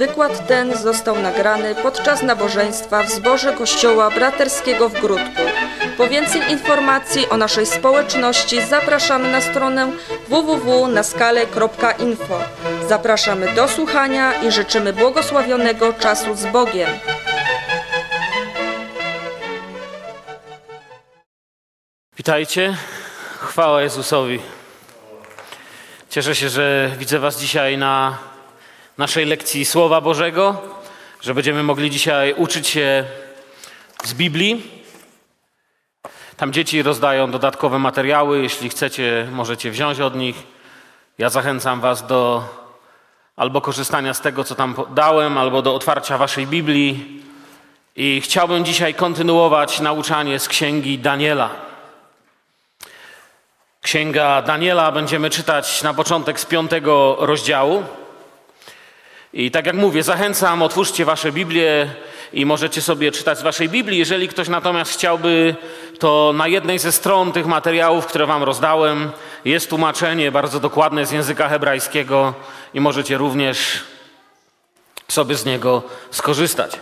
Wykład ten został nagrany podczas nabożeństwa w zborze Kościoła Braterskiego w Grudku. Po więcej informacji o naszej społeczności zapraszamy na stronę www.naskale.info. Zapraszamy do słuchania i życzymy błogosławionego czasu z Bogiem. Witajcie. Chwała Jezusowi. Cieszę się, że widzę Was dzisiaj na naszej lekcji Słowa Bożego, że będziemy mogli dzisiaj uczyć się z Biblii. Tam dzieci rozdają dodatkowe materiały. Jeśli chcecie, możecie wziąć od nich. Ja zachęcam Was do albo korzystania z tego, co tam dałem, albo do otwarcia Waszej Biblii. I chciałbym dzisiaj kontynuować nauczanie z księgi Daniela. Księga Daniela będziemy czytać na początek z piątego rozdziału. I tak jak mówię, zachęcam, otwórzcie Wasze Biblię i możecie sobie czytać z Waszej Biblii. Jeżeli ktoś natomiast chciałby, to na jednej ze stron tych materiałów, które Wam rozdałem, jest tłumaczenie bardzo dokładne z języka hebrajskiego i możecie również sobie z niego skorzystać.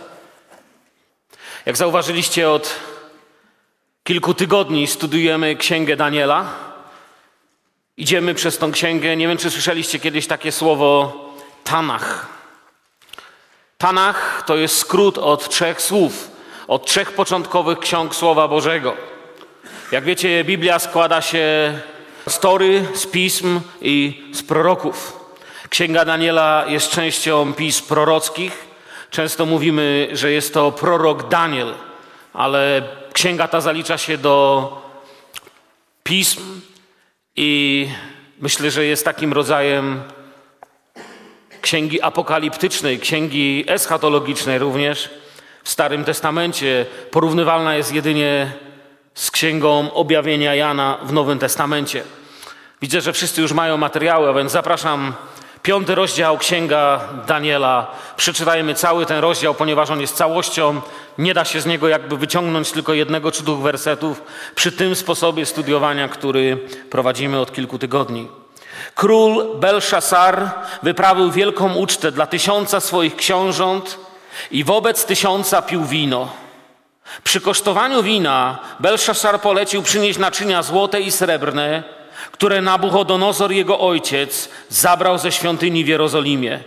Jak zauważyliście, od kilku tygodni studujemy Księgę Daniela. Idziemy przez tą księgę. Nie wiem, czy słyszeliście kiedyś takie słowo Tanach. Tanach to jest skrót od trzech słów, od trzech początkowych ksiąg Słowa Bożego. Jak wiecie, Biblia składa się z tory, z pism i z proroków. Księga Daniela jest częścią pism prorockich. Często mówimy, że jest to prorok Daniel, ale księga ta zalicza się do pism i myślę, że jest takim rodzajem księgi apokaliptycznej, księgi eschatologicznej również w Starym Testamencie. Porównywalna jest jedynie z księgą objawienia Jana w Nowym Testamencie. Widzę, że wszyscy już mają materiały, a więc zapraszam. Piąty rozdział Księga Daniela. Przeczytajmy cały ten rozdział, ponieważ on jest całością. Nie da się z niego jakby wyciągnąć tylko jednego czy dwóch wersetów przy tym sposobie studiowania, który prowadzimy od kilku tygodni. Król Belszasar wyprawił wielką ucztę dla tysiąca swoich książąt i wobec tysiąca pił wino. Przy kosztowaniu wina Belszasar polecił przynieść naczynia złote i srebrne, które Nabuchodonozor, jego ojciec, zabrał ze świątyni w Jerozolimie,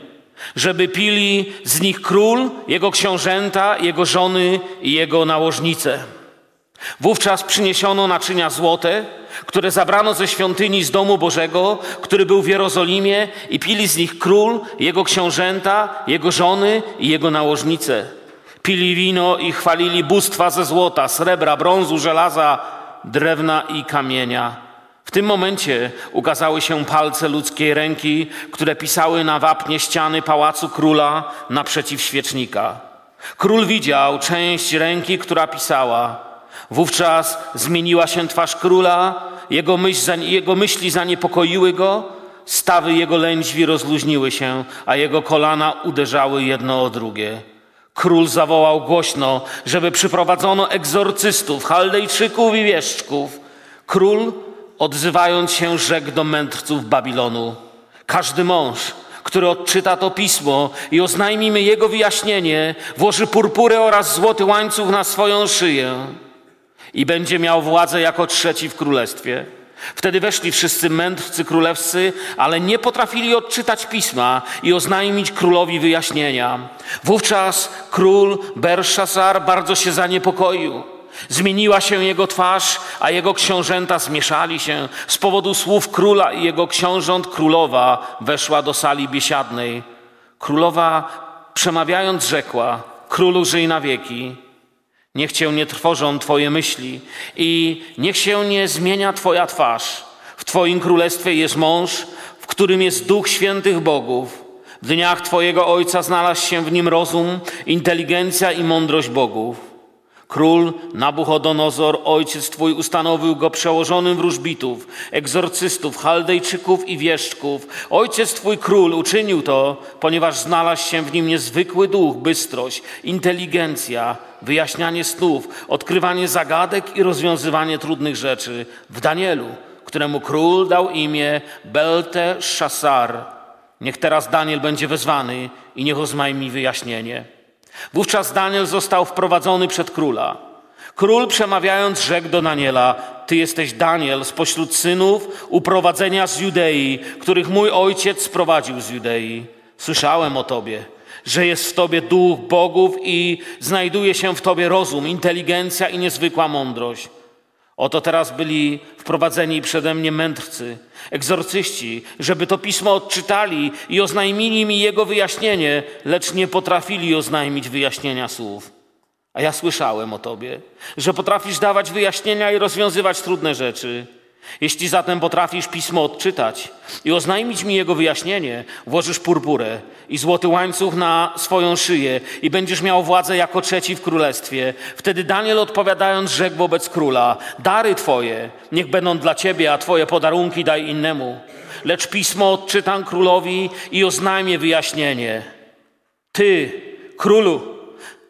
żeby pili z nich król, jego książęta, jego żony i jego nałożnice. Wówczas przyniesiono naczynia złote, które zabrano ze świątyni z domu Bożego, który był w Jerozolimie, i pili z nich król, jego książęta, jego żony i jego nałożnice. Pili wino i chwalili bóstwa ze złota, srebra, brązu, żelaza, drewna i kamienia. W tym momencie ukazały się palce ludzkiej ręki, które pisały na wapnie ściany pałacu króla naprzeciw świecznika. Król widział część ręki, która pisała. Wówczas zmieniła się twarz króla, jego, myśl, jego myśli zaniepokoiły go, stawy jego lędźwi rozluźniły się, a jego kolana uderzały jedno o drugie. Król zawołał głośno, żeby przyprowadzono egzorcystów, chaldejczyków i wieszczków. Król, odzywając się, rzekł do mędrców Babilonu: Każdy mąż, który odczyta to pismo i oznajmimy jego wyjaśnienie, włoży purpurę oraz złoty łańcuch na swoją szyję i będzie miał władzę jako trzeci w królestwie. Wtedy weszli wszyscy mędrcy królewscy, ale nie potrafili odczytać pisma i oznajmić królowi wyjaśnienia. Wówczas król Berszasar bardzo się zaniepokoił. Zmieniła się jego twarz, a jego książęta zmieszali się. Z powodu słów króla i jego książąt królowa weszła do sali biesiadnej. Królowa przemawiając rzekła: Królu żyj na wieki. Niech cię nie trwożą Twoje myśli i niech się nie zmienia Twoja twarz. W Twoim królestwie jest mąż, w którym jest duch świętych bogów. W dniach Twojego ojca znalazł się w nim rozum, inteligencja i mądrość bogów. Król Nabuchodonozor, ojciec twój, ustanowił go przełożonym wróżbitów, egzorcystów, chaldejczyków i wieszczków. Ojciec twój król uczynił to, ponieważ znalazł się w nim niezwykły duch, bystrość, inteligencja, wyjaśnianie snów, odkrywanie zagadek i rozwiązywanie trudnych rzeczy. W Danielu, któremu król dał imię Belte Szasar. Niech teraz Daniel będzie wezwany i niech oznajmi wyjaśnienie. Wówczas Daniel został wprowadzony przed króla. Król przemawiając rzekł do Daniela, ty jesteś Daniel spośród synów uprowadzenia z Judei, których mój ojciec sprowadził z Judei. Słyszałem o tobie, że jest w tobie duch bogów i znajduje się w tobie rozum, inteligencja i niezwykła mądrość. Oto teraz byli wprowadzeni przede mnie mędrcy, egzorcyści, żeby to pismo odczytali i oznajmili mi jego wyjaśnienie, lecz nie potrafili oznajmić wyjaśnienia słów. A ja słyszałem o Tobie, że potrafisz dawać wyjaśnienia i rozwiązywać trudne rzeczy. Jeśli zatem potrafisz pismo odczytać i oznajmić mi jego wyjaśnienie, włożysz purpurę i złoty łańcuch na swoją szyję i będziesz miał władzę jako trzeci w królestwie. Wtedy Daniel odpowiadając rzekł wobec króla: Dary twoje niech będą dla ciebie, a twoje podarunki daj innemu. Lecz pismo odczytam królowi i oznajmię wyjaśnienie. Ty, królu,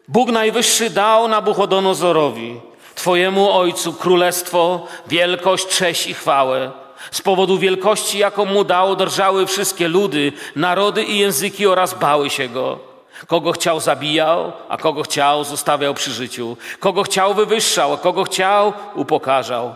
Bóg Najwyższy dał Nabuchodonozorowi, Twojemu Ojcu, królestwo, wielkość, cześć i chwałę. Z powodu wielkości, jaką mu dał, drżały wszystkie ludy, narody i języki oraz bały się go. Kogo chciał, zabijał, a kogo chciał, zostawiał przy życiu. Kogo chciał, wywyższał, a kogo chciał, upokarzał.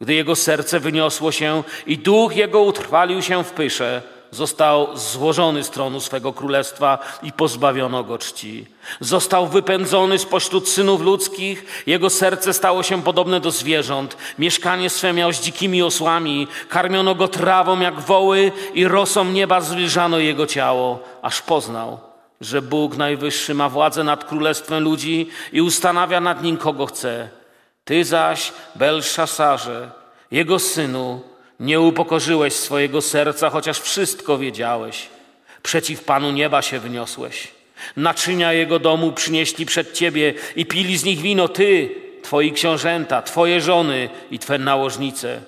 Gdy jego serce wyniosło się i duch jego utrwalił się w pysze, został złożony z tronu swego królestwa i pozbawiono go czci. Został wypędzony spośród synów ludzkich, jego serce stało się podobne do zwierząt. Mieszkanie swe miał z dzikimi osłami, karmiono go trawą jak woły i rosą nieba zbliżano jego ciało, aż poznał, że Bóg Najwyższy ma władzę nad królestwem ludzi i ustanawia nad nim kogo chce. Ty zaś, Belszasarze, jego synu, nie upokorzyłeś swojego serca, chociaż wszystko wiedziałeś. Przeciw Panu nieba się wyniosłeś. Naczynia jego domu przynieśli przed ciebie i pili z nich wino ty, twoi książęta, twoje żony i twe nałożnice.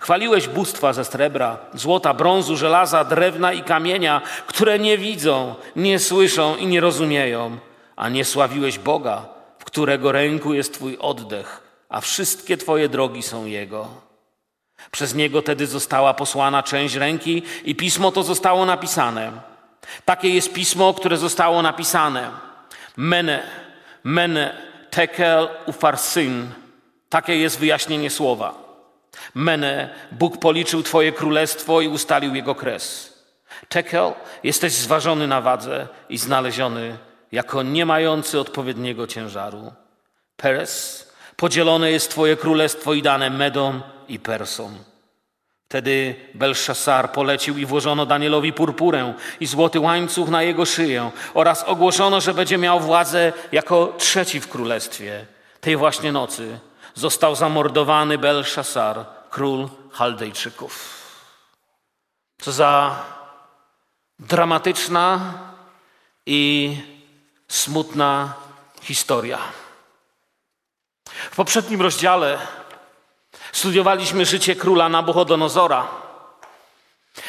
Chwaliłeś bóstwa ze srebra, złota, brązu, żelaza, drewna i kamienia, które nie widzą, nie słyszą i nie rozumieją, a nie sławiłeś Boga, w którego ręku jest twój oddech, a wszystkie twoje drogi są Jego. Przez niego tedy została posłana część ręki i pismo to zostało napisane. Takie jest pismo, które zostało napisane. Mene, mene, tekel ufarsyn. Takie jest wyjaśnienie słowa. Mene, Bóg policzył Twoje królestwo i ustalił jego kres. Tekel, jesteś zważony na wadze i znaleziony jako nie mający odpowiedniego ciężaru. Peres, podzielone jest Twoje królestwo i dane Medom i Persom. Wtedy Belszasar polecił i włożono Danielowi purpurę i złoty łańcuch na jego szyję oraz ogłoszono, że będzie miał władzę jako trzeci w królestwie. Tej właśnie nocy został zamordowany Belszasar, król Chaldejczyków. Co za dramatyczna i smutna historia. W poprzednim rozdziale Studiowaliśmy życie króla Nabuchodonozora.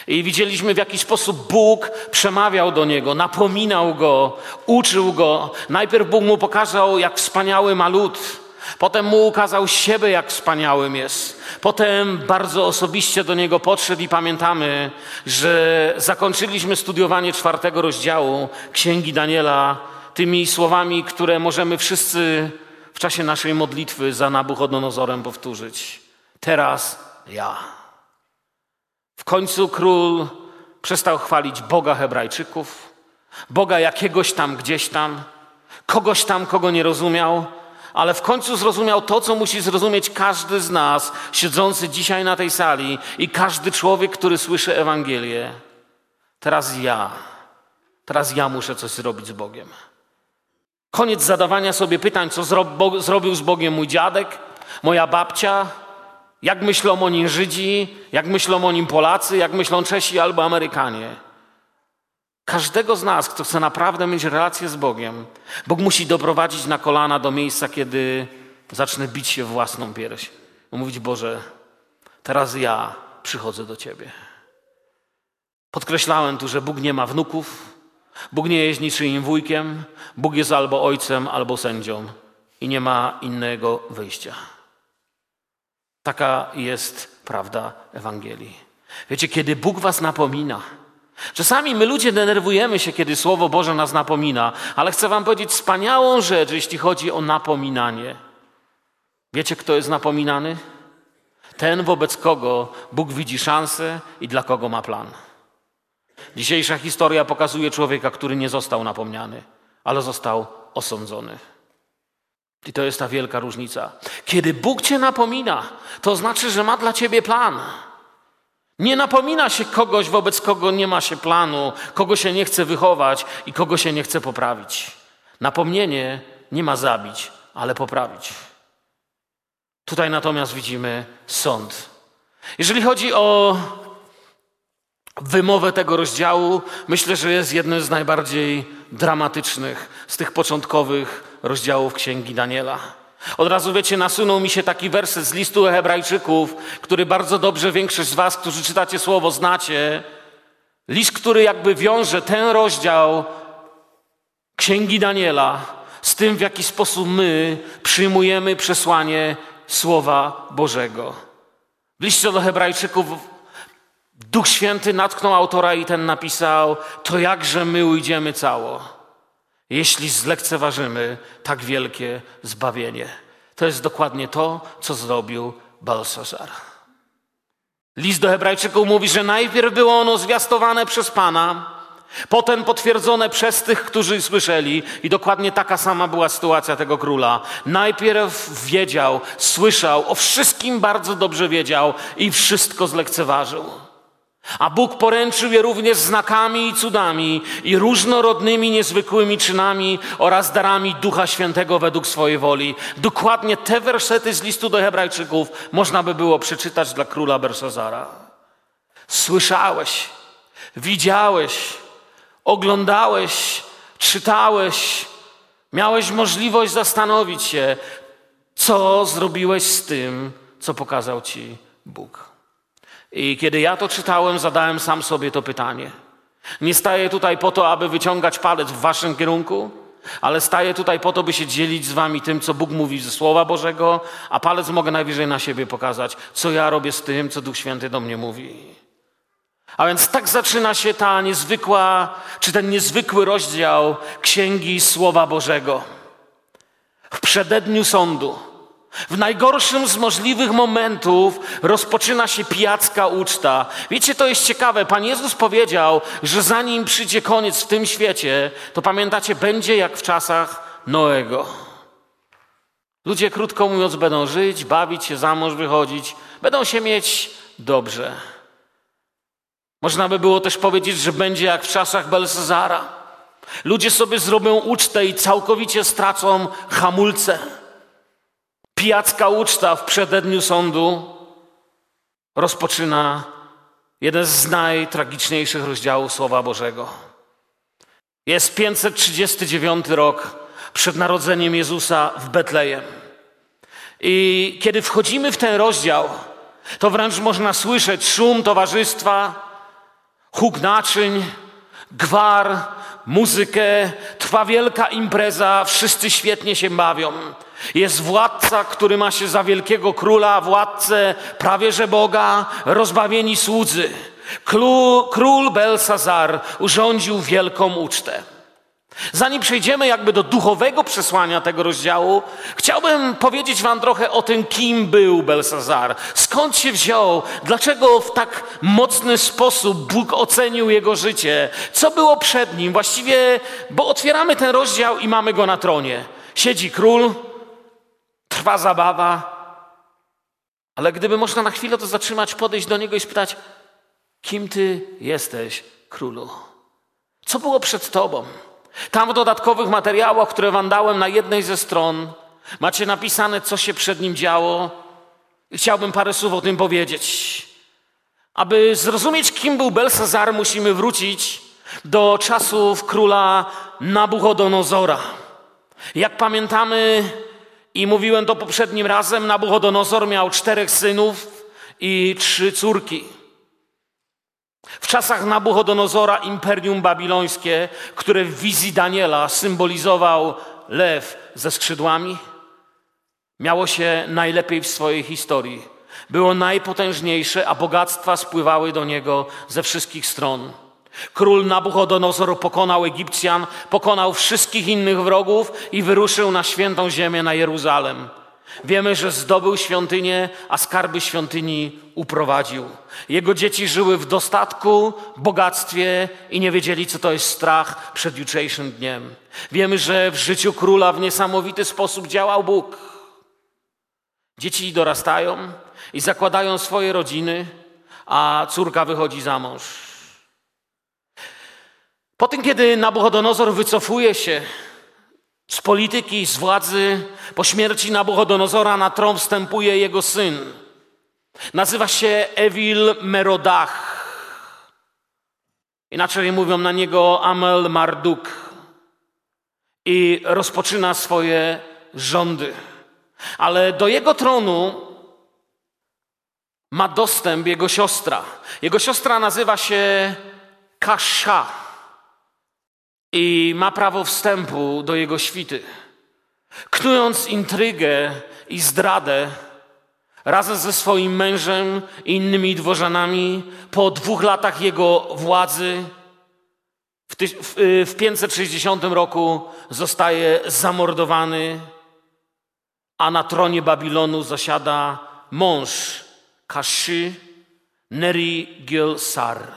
I widzieliśmy, w jaki sposób Bóg przemawiał do niego, napominał go, uczył go. Najpierw Bóg mu pokazał, jak wspaniały ma lud. Potem mu ukazał siebie, jak wspaniałym jest. Potem bardzo osobiście do niego podszedł i pamiętamy, że zakończyliśmy studiowanie czwartego rozdziału Księgi Daniela tymi słowami, które możemy wszyscy w czasie naszej modlitwy za Nabuchodonozorem powtórzyć. Teraz ja. W końcu król przestał chwalić Boga Hebrajczyków, Boga jakiegoś tam gdzieś tam, kogoś tam, kogo nie rozumiał, ale w końcu zrozumiał to, co musi zrozumieć każdy z nas, siedzący dzisiaj na tej sali i każdy człowiek, który słyszy Ewangelię. Teraz ja, teraz ja muszę coś zrobić z Bogiem. Koniec zadawania sobie pytań, co zrobił z Bogiem mój dziadek, moja babcia, jak myślą o nim Żydzi, jak myślą o nim Polacy, jak myślą Czesi albo Amerykanie. Każdego z nas, kto chce naprawdę mieć relację z Bogiem, Bóg musi doprowadzić na kolana do miejsca, kiedy zacznę bić się własną pierś. Mówić, Boże, teraz ja przychodzę do Ciebie. Podkreślałem tu, że Bóg nie ma wnuków, Bóg nie jest niczyim wujkiem, Bóg jest albo ojcem, albo sędzią i nie ma innego wyjścia. Taka jest prawda Ewangelii. Wiecie, kiedy Bóg was napomina, Czasami my ludzie denerwujemy się, kiedy Słowo Boże nas napomina, ale chcę Wam powiedzieć wspaniałą rzecz, jeśli chodzi o napominanie. Wiecie, kto jest napominany? Ten, wobec kogo Bóg widzi szansę i dla kogo ma plan. Dzisiejsza historia pokazuje człowieka, który nie został napomniany, ale został osądzony. I to jest ta wielka różnica. Kiedy Bóg cię napomina, to znaczy, że ma dla ciebie plan. Nie napomina się kogoś, wobec kogo nie ma się planu, kogo się nie chce wychować i kogo się nie chce poprawić. Napomnienie nie ma zabić, ale poprawić. Tutaj natomiast widzimy sąd. Jeżeli chodzi o wymowę tego rozdziału, myślę, że jest jednym z najbardziej dramatycznych z tych początkowych rozdziałów Księgi Daniela. Od razu wiecie, nasunął mi się taki werset z listu Hebrajczyków, który bardzo dobrze większość z Was, którzy czytacie słowo, znacie. List, który jakby wiąże ten rozdział Księgi Daniela z tym, w jaki sposób my przyjmujemy przesłanie Słowa Bożego. W liście do Hebrajczyków Duch Święty natknął autora i ten napisał: To jakże my ujdziemy cało, jeśli zlekceważymy tak wielkie zbawienie. To jest dokładnie to, co zrobił Balsazar. List do Hebrajczyków mówi, że najpierw było ono zwiastowane przez Pana, Potem potwierdzone przez tych, którzy słyszeli, i dokładnie taka sama była sytuacja tego króla. Najpierw wiedział, słyszał, o wszystkim bardzo dobrze wiedział i wszystko zlekceważył. A Bóg poręczył je również znakami i cudami i różnorodnymi, niezwykłymi czynami oraz darami Ducha Świętego według swojej woli. Dokładnie te wersety z listu do Hebrajczyków można by było przeczytać dla króla Bersazara. Słyszałeś, widziałeś, oglądałeś, czytałeś, miałeś możliwość zastanowić się, co zrobiłeś z tym, co pokazał ci Bóg. I kiedy ja to czytałem, zadałem sam sobie to pytanie. Nie staję tutaj po to, aby wyciągać palec w waszym kierunku, ale staję tutaj po to, by się dzielić z wami tym, co Bóg mówi ze Słowa Bożego, a palec mogę najwyżej na siebie pokazać, co ja robię z tym, co Duch Święty do mnie mówi. A więc tak zaczyna się ta niezwykła, czy ten niezwykły rozdział Księgi Słowa Bożego. W przededniu sądu, w najgorszym z możliwych momentów rozpoczyna się pijacka uczta. Wiecie, to jest ciekawe. Pan Jezus powiedział, że zanim przyjdzie koniec w tym świecie, to pamiętacie, będzie jak w czasach Noego. Ludzie, krótko mówiąc, będą żyć, bawić się, za mąż wychodzić, będą się mieć dobrze. Można by było też powiedzieć, że będzie jak w czasach Belsezara. Ludzie sobie zrobią ucztę i całkowicie stracą hamulce. Pijacka uczta w przededniu sądu rozpoczyna jeden z najtragiczniejszych rozdziałów Słowa Bożego. Jest 539 rok przed narodzeniem Jezusa w Betlejem. I kiedy wchodzimy w ten rozdział, to wręcz można słyszeć szum towarzystwa, huk naczyń, gwar, muzykę, trwa wielka impreza, wszyscy świetnie się bawią. Jest władca, który ma się za wielkiego króla, władcę prawie że Boga, rozbawieni słudzy. Król, król Belsazar urządził wielką ucztę. Zanim przejdziemy jakby do duchowego przesłania tego rozdziału, chciałbym powiedzieć Wam trochę o tym, kim był Belsazar, skąd się wziął, dlaczego w tak mocny sposób Bóg ocenił jego życie, co było przed nim. Właściwie, bo otwieramy ten rozdział i mamy go na tronie. Siedzi król, trwa zabawa, ale gdyby można na chwilę to zatrzymać, podejść do niego i spytać, kim ty jesteś, królu? Co było przed tobą? Tam w dodatkowych materiałach, które wam dałem na jednej ze stron, macie napisane, co się przed nim działo. I chciałbym parę słów o tym powiedzieć. Aby zrozumieć, kim był Belsazar, musimy wrócić do czasów króla Nabuchodonozora. Jak pamiętamy, i mówiłem to poprzednim razem, Nabuchodonozor miał czterech synów i trzy córki. W czasach Nabuchodonozora imperium babilońskie, które w wizji Daniela symbolizował lew ze skrzydłami, miało się najlepiej w swojej historii. Było najpotężniejsze, a bogactwa spływały do niego ze wszystkich stron. Król Nabuchodonozor pokonał Egipcjan, pokonał wszystkich innych wrogów i wyruszył na świętą ziemię, na Jeruzalem. Wiemy, że zdobył świątynię, a skarby świątyni uprowadził. Jego dzieci żyły w dostatku, bogactwie i nie wiedzieli, co to jest strach przed jutrzejszym dniem. Wiemy, że w życiu króla w niesamowity sposób działał Bóg. Dzieci dorastają i zakładają swoje rodziny, a córka wychodzi za mąż. Po tym, kiedy Nabuchodonozor wycofuje się z polityki, z władzy, po śmierci Nabuchodonozora na tron wstępuje jego syn. Nazywa się Evil Merodach. Inaczej mówią na niego Amel Marduk. I rozpoczyna swoje rządy. Ale do jego tronu ma dostęp jego siostra. Jego siostra nazywa się Kasha i ma prawo wstępu do jego świty. Knując intrygę i zdradę, razem ze swoim mężem i innymi dworzanami, po dwóch latach jego władzy, w, w 560 roku zostaje zamordowany, a na tronie Babilonu zasiada mąż Kaszy Neri Gilsar.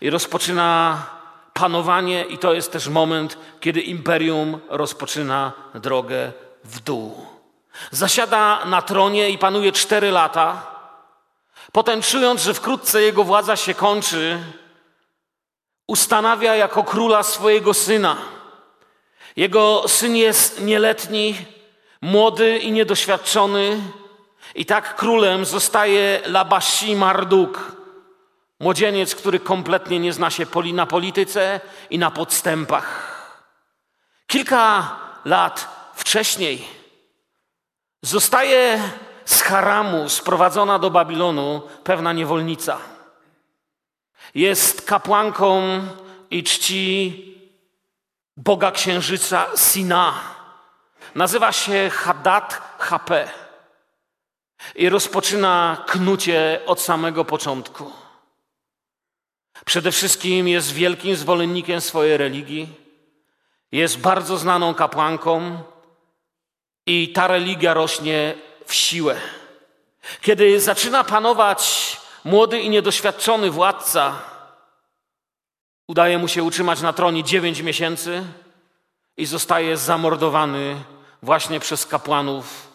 I rozpoczyna panowanie, i to jest też moment, kiedy imperium rozpoczyna drogę w dół. Zasiada na tronie i panuje cztery lata. Potem, czując, że wkrótce jego władza się kończy, ustanawia jako króla swojego syna. Jego syn jest nieletni, młody i niedoświadczony, i tak królem zostaje Labashi Marduk Młodzieniec, który kompletnie nie zna się na polityce i na podstępach. Kilka lat wcześniej zostaje z haramu sprowadzona do Babilonu pewna niewolnica. Jest kapłanką i czci Boga Księżyca Sina. Nazywa się Hadad HP i rozpoczyna knucie od samego początku. Przede wszystkim jest wielkim zwolennikiem swojej religii, jest bardzo znaną kapłanką i ta religia rośnie w siłę. Kiedy zaczyna panować młody i niedoświadczony władca, udaje mu się utrzymać na tronie dziewięć miesięcy i zostaje zamordowany właśnie przez kapłanów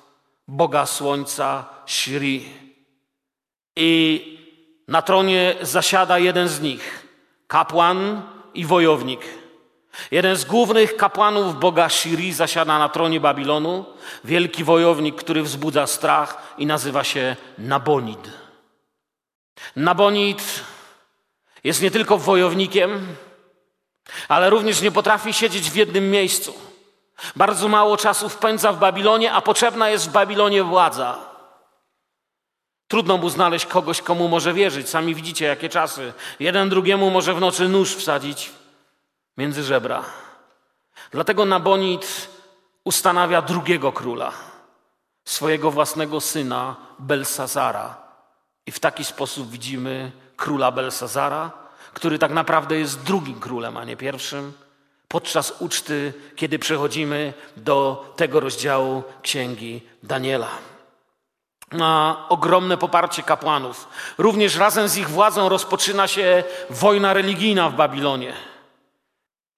Boga Słońca Shri. I na tronie zasiada jeden z nich, kapłan i wojownik. Jeden z głównych kapłanów Boga Shiri zasiada na tronie Babilonu, wielki wojownik, który wzbudza strach i nazywa się Nabonid. Nabonid jest nie tylko wojownikiem, ale również nie potrafi siedzieć w jednym miejscu. Bardzo mało czasu wpędza w Babilonie, a potrzebna jest w Babilonie władza. Trudno mu znaleźć kogoś, komu może wierzyć. Sami widzicie, jakie czasy. Jeden drugiemu może w nocy nóż wsadzić między żebra. Dlatego Nabonid ustanawia drugiego króla, swojego własnego syna Belsazara. I w taki sposób widzimy króla Belsazara, który tak naprawdę jest drugim królem, a nie pierwszym, podczas uczty, kiedy przechodzimy do tego rozdziału księgi Daniela ma ogromne poparcie kapłanów. Również razem z ich władzą rozpoczyna się wojna religijna w Babilonie.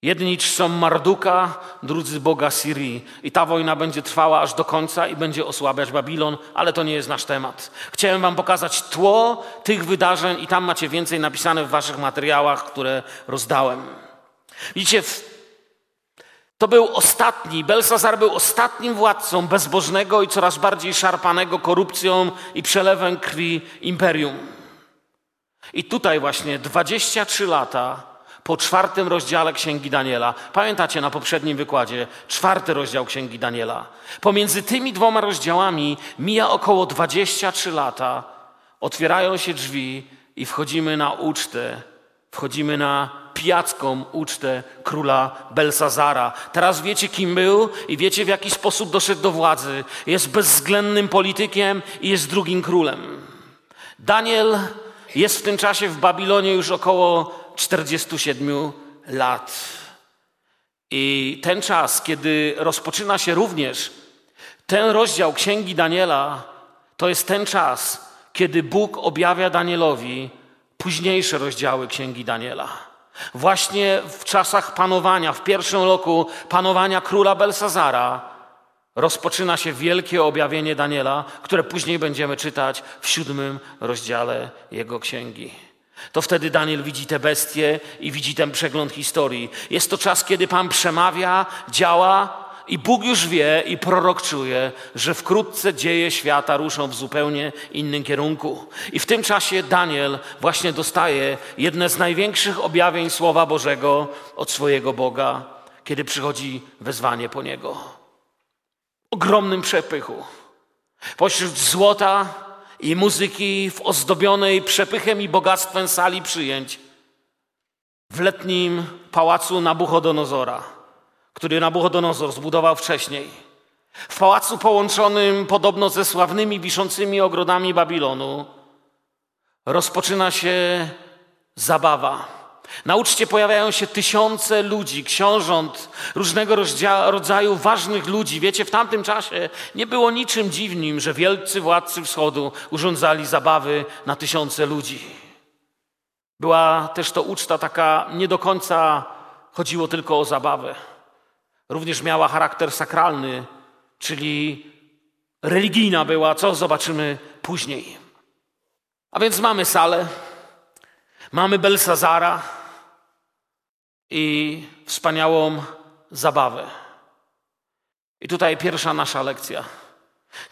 Jedni czczą Marduka, drudzy Boga Syrii. I ta wojna będzie trwała aż do końca i będzie osłabiać Babilon, ale to nie jest nasz temat. Chciałem Wam pokazać tło tych wydarzeń i tam macie więcej napisane w Waszych materiałach, które rozdałem. Widzicie, to był ostatni, Belsazar był ostatnim władcą bezbożnego i coraz bardziej szarpanego korupcją i przelewem krwi imperium. I tutaj właśnie 23 lata po czwartym rozdziale Księgi Daniela, pamiętacie na poprzednim wykładzie, czwarty rozdział Księgi Daniela, pomiędzy tymi dwoma rozdziałami mija około 23 lata, otwierają się drzwi i wchodzimy na ucztę, wchodzimy na pijacką ucztę króla Belsazara. Teraz wiecie, kim był i wiecie, w jaki sposób doszedł do władzy. Jest bezwzględnym politykiem i jest drugim królem. Daniel jest w tym czasie w Babilonie już około 47 lat. I ten czas, kiedy rozpoczyna się również ten rozdział Księgi Daniela, to jest ten czas, kiedy Bóg objawia Danielowi późniejsze rozdziały Księgi Daniela. Właśnie w czasach panowania, w pierwszym roku panowania króla Belsazara, rozpoczyna się wielkie objawienie Daniela, które później będziemy czytać w siódmym rozdziale jego księgi. To wtedy Daniel widzi te bestie i widzi ten przegląd historii. Jest to czas, kiedy Pan przemawia, działa i Bóg już wie i prorok czuje, że wkrótce dzieje świata ruszą w zupełnie innym kierunku. I w tym czasie Daniel właśnie dostaje jedne z największych objawień Słowa Bożego od swojego Boga, kiedy przychodzi wezwanie po niego. Ogromnym przepychu. Pośród złota i muzyki w ozdobionej przepychem i bogactwem sali przyjęć w letnim pałacu Nabuchodonozora który Nabuchodonozor zbudował wcześniej. W pałacu połączonym podobno ze sławnymi wiszącymi ogrodami Babilonu rozpoczyna się zabawa. Na uczcie pojawiają się tysiące ludzi, książąt, różnego rodzaju ważnych ludzi. Wiecie, w tamtym czasie nie było niczym dziwnym, że wielcy władcy wschodu urządzali zabawy na tysiące ludzi. Była też to uczta taka nie do końca chodziło tylko o zabawę również miała charakter sakralny, czyli religijna była, co zobaczymy później. A więc mamy salę, mamy Belsazara i wspaniałą zabawę. I tutaj pierwsza nasza lekcja.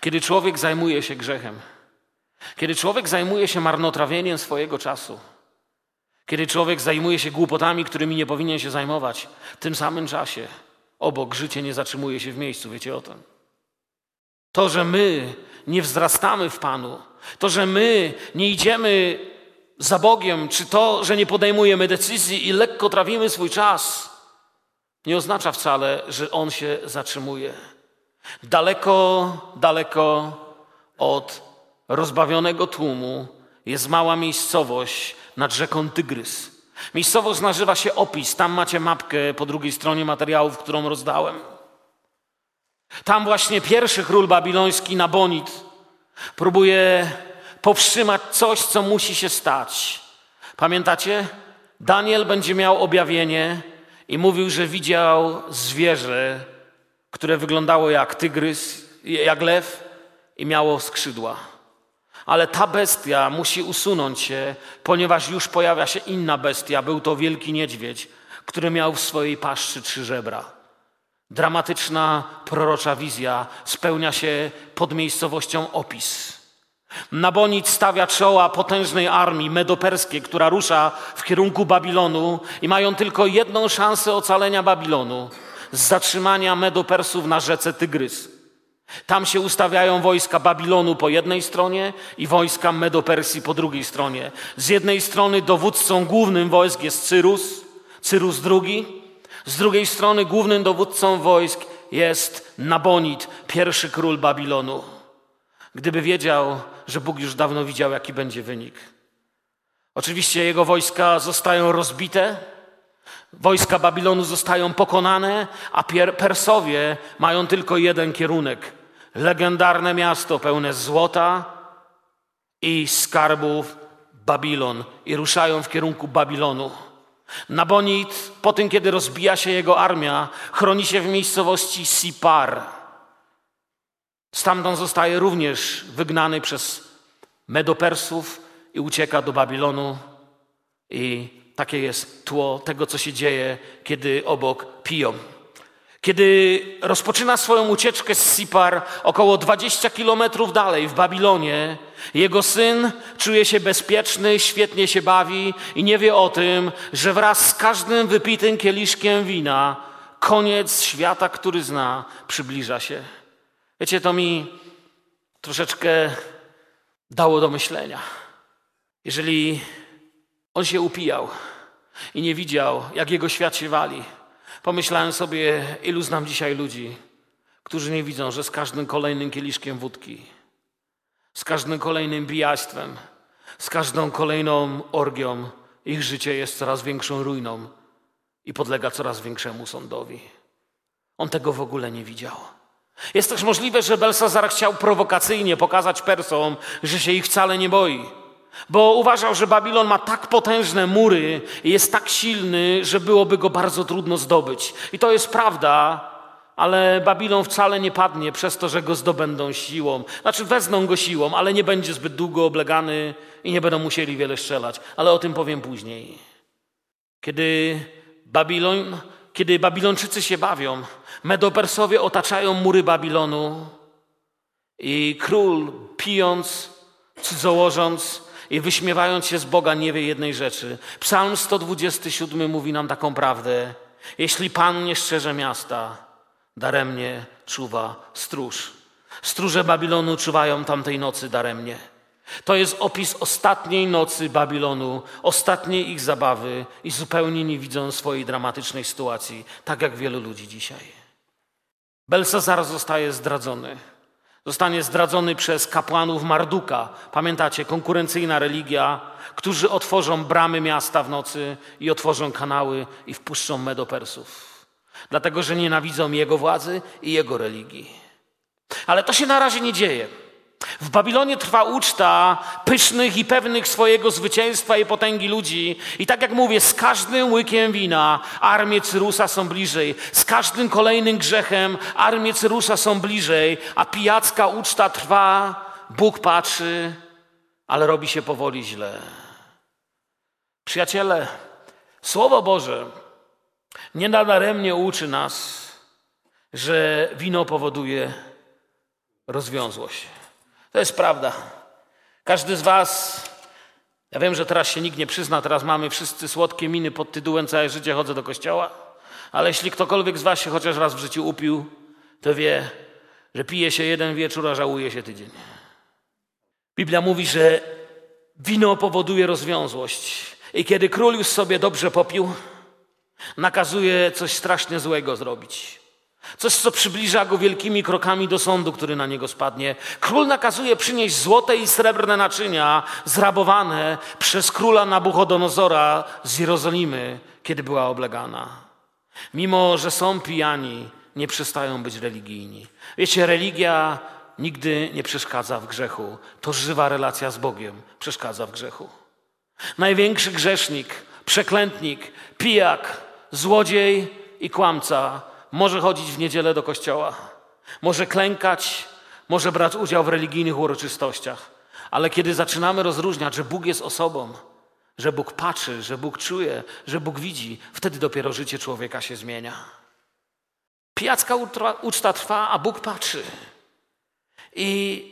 Kiedy człowiek zajmuje się grzechem, kiedy człowiek zajmuje się marnotrawieniem swojego czasu, kiedy człowiek zajmuje się głupotami, którymi nie powinien się zajmować, w tym samym czasie Obok życie nie zatrzymuje się w miejscu, wiecie o tym. To, że my nie wzrastamy w Panu, to, że my nie idziemy za Bogiem, czy to, że nie podejmujemy decyzji i lekko trawimy swój czas, nie oznacza wcale, że On się zatrzymuje. Daleko, daleko od rozbawionego tłumu jest mała miejscowość nad rzeką Tygrys. Miejscowość nazywa się Opis. Tam macie mapkę po drugiej stronie materiałów, którą rozdałem. Tam właśnie pierwszy król babiloński, Nabonid, próbuje powstrzymać coś, co musi się stać. Pamiętacie? Daniel będzie miał objawienie i mówił, że widział zwierzę, które wyglądało jak tygrys, jak lew i miało skrzydła ale ta bestia musi usunąć się, ponieważ już pojawia się inna bestia. Był to wielki niedźwiedź, który miał w swojej paszczy trzy żebra. Dramatyczna prorocza wizja spełnia się pod miejscowością Opis. Nabonid stawia czoła potężnej armii medoperskiej, która rusza w kierunku Babilonu i mają tylko jedną szansę ocalenia Babilonu z zatrzymania Medopersów na rzece Tygrys. Tam się ustawiają wojska Babilonu po jednej stronie i wojska Medopersji po drugiej stronie. Z jednej strony dowódcą głównym wojsk jest Cyrus, Cyrus II. Z drugiej strony głównym dowódcą wojsk jest Nabonid, pierwszy król Babilonu. Gdyby wiedział, że Bóg już dawno widział, jaki będzie wynik. Oczywiście jego wojska zostają rozbite, wojska Babilonu zostają pokonane, a Persowie mają tylko jeden kierunek legendarne miasto pełne złota i skarbów Babilon i ruszają w kierunku Babilonu. Nabonid, po tym kiedy rozbija się jego armia, chroni się w miejscowości Sipar. Stamtąd zostaje również wygnany przez Medopersów i ucieka do Babilonu. I takie jest tło tego, co się dzieje, kiedy obok piją. Kiedy rozpoczyna swoją ucieczkę z Sipar około 20 kilometrów dalej w Babilonie, jego syn czuje się bezpieczny, świetnie się bawi i nie wie o tym, że wraz z każdym wypitym kieliszkiem wina koniec świata, który zna, przybliża się. Wiecie, to mi troszeczkę dało do myślenia. Jeżeli on się upijał i nie widział, jak jego świat się wali, Pomyślałem sobie, ilu znam dzisiaj ludzi, którzy nie widzą, że z każdym kolejnym kieliszkiem wódki, z każdym kolejnym bijastwem, Z każdą kolejną orgią ich życie jest coraz większą ruiną i podlega coraz większemu sądowi. On tego w ogóle nie widział. Jest też możliwe, że Belsazar chciał prowokacyjnie pokazać Persom, że się ich wcale nie boi. Bo uważał, że Babilon ma tak potężne mury i jest tak silny, że byłoby go bardzo trudno zdobyć. I to jest prawda, ale Babilon wcale nie padnie przez to, że go zdobędą siłą. Znaczy wezmą go siłą, ale nie będzie zbyt długo oblegany i nie będą musieli wiele strzelać. Ale o tym powiem później. Kiedy, Babilon, kiedy Babilończycy się bawią, Medopersowie otaczają mury Babilonu i król pijąc, cudzołożąc i wyśmiewając się z Boga nie wie jednej rzeczy. Psalm 127 mówi nam taką prawdę. Jeśli Pan nie szczerze miasta, daremnie czuwa stróż. Stróże Babilonu czuwają tamtej nocy daremnie. To jest opis ostatniej nocy Babilonu, ostatniej ich zabawy i zupełnie nie widzą swojej dramatycznej sytuacji, tak jak wielu ludzi dzisiaj. Belsazar zostaje zdradzony. Zostanie zdradzony przez kapłanów Marduka. Pamiętacie, konkurencyjna religia, którzy otworzą bramy miasta w nocy i otworzą kanały i wpuszczą Medopersów. Dlatego, że nienawidzą jego władzy i jego religii. Ale to się na razie nie dzieje. W Babilonie trwa uczta pysznych i pewnych swojego zwycięstwa i potęgi ludzi. I tak jak mówię, z każdym łykiem wina armie Cyrusa są bliżej. Z każdym kolejnym grzechem armie Cyrusa są bliżej. A pijacka uczta trwa, Bóg patrzy, ale robi się powoli źle. Przyjaciele, Słowo Boże nie nadaremnie uczy nas, że wino powoduje rozwiązłość. To jest prawda. Każdy z Was, ja wiem, że teraz się nikt nie przyzna, teraz mamy wszyscy słodkie miny pod tytułem Całe życie chodzę do kościoła, ale jeśli ktokolwiek z Was się chociaż raz w życiu upił, to wie, że pije się jeden wieczór, a żałuje się tydzień. Biblia mówi, że wino powoduje rozwiązłość. I kiedy król już sobie dobrze popił, nakazuje coś strasznie złego zrobić. Coś, co przybliża go wielkimi krokami do sądu, który na niego spadnie. Król nakazuje przynieść złote i srebrne naczynia zrabowane przez króla Nabuchodonozora z Jerozolimy, kiedy była oblegana. Mimo, że są pijani, nie przestają być religijni. Wiecie, religia nigdy nie przeszkadza w grzechu. To żywa relacja z Bogiem przeszkadza w grzechu. Największy grzesznik, przeklętnik, pijak, złodziej i kłamca może chodzić w niedzielę do kościoła, może klękać, może brać udział w religijnych uroczystościach, ale kiedy zaczynamy rozróżniać, że Bóg jest osobą, że Bóg patrzy, że Bóg czuje, że Bóg widzi, wtedy dopiero życie człowieka się zmienia. Pijacka uczta trwa, a Bóg patrzy. I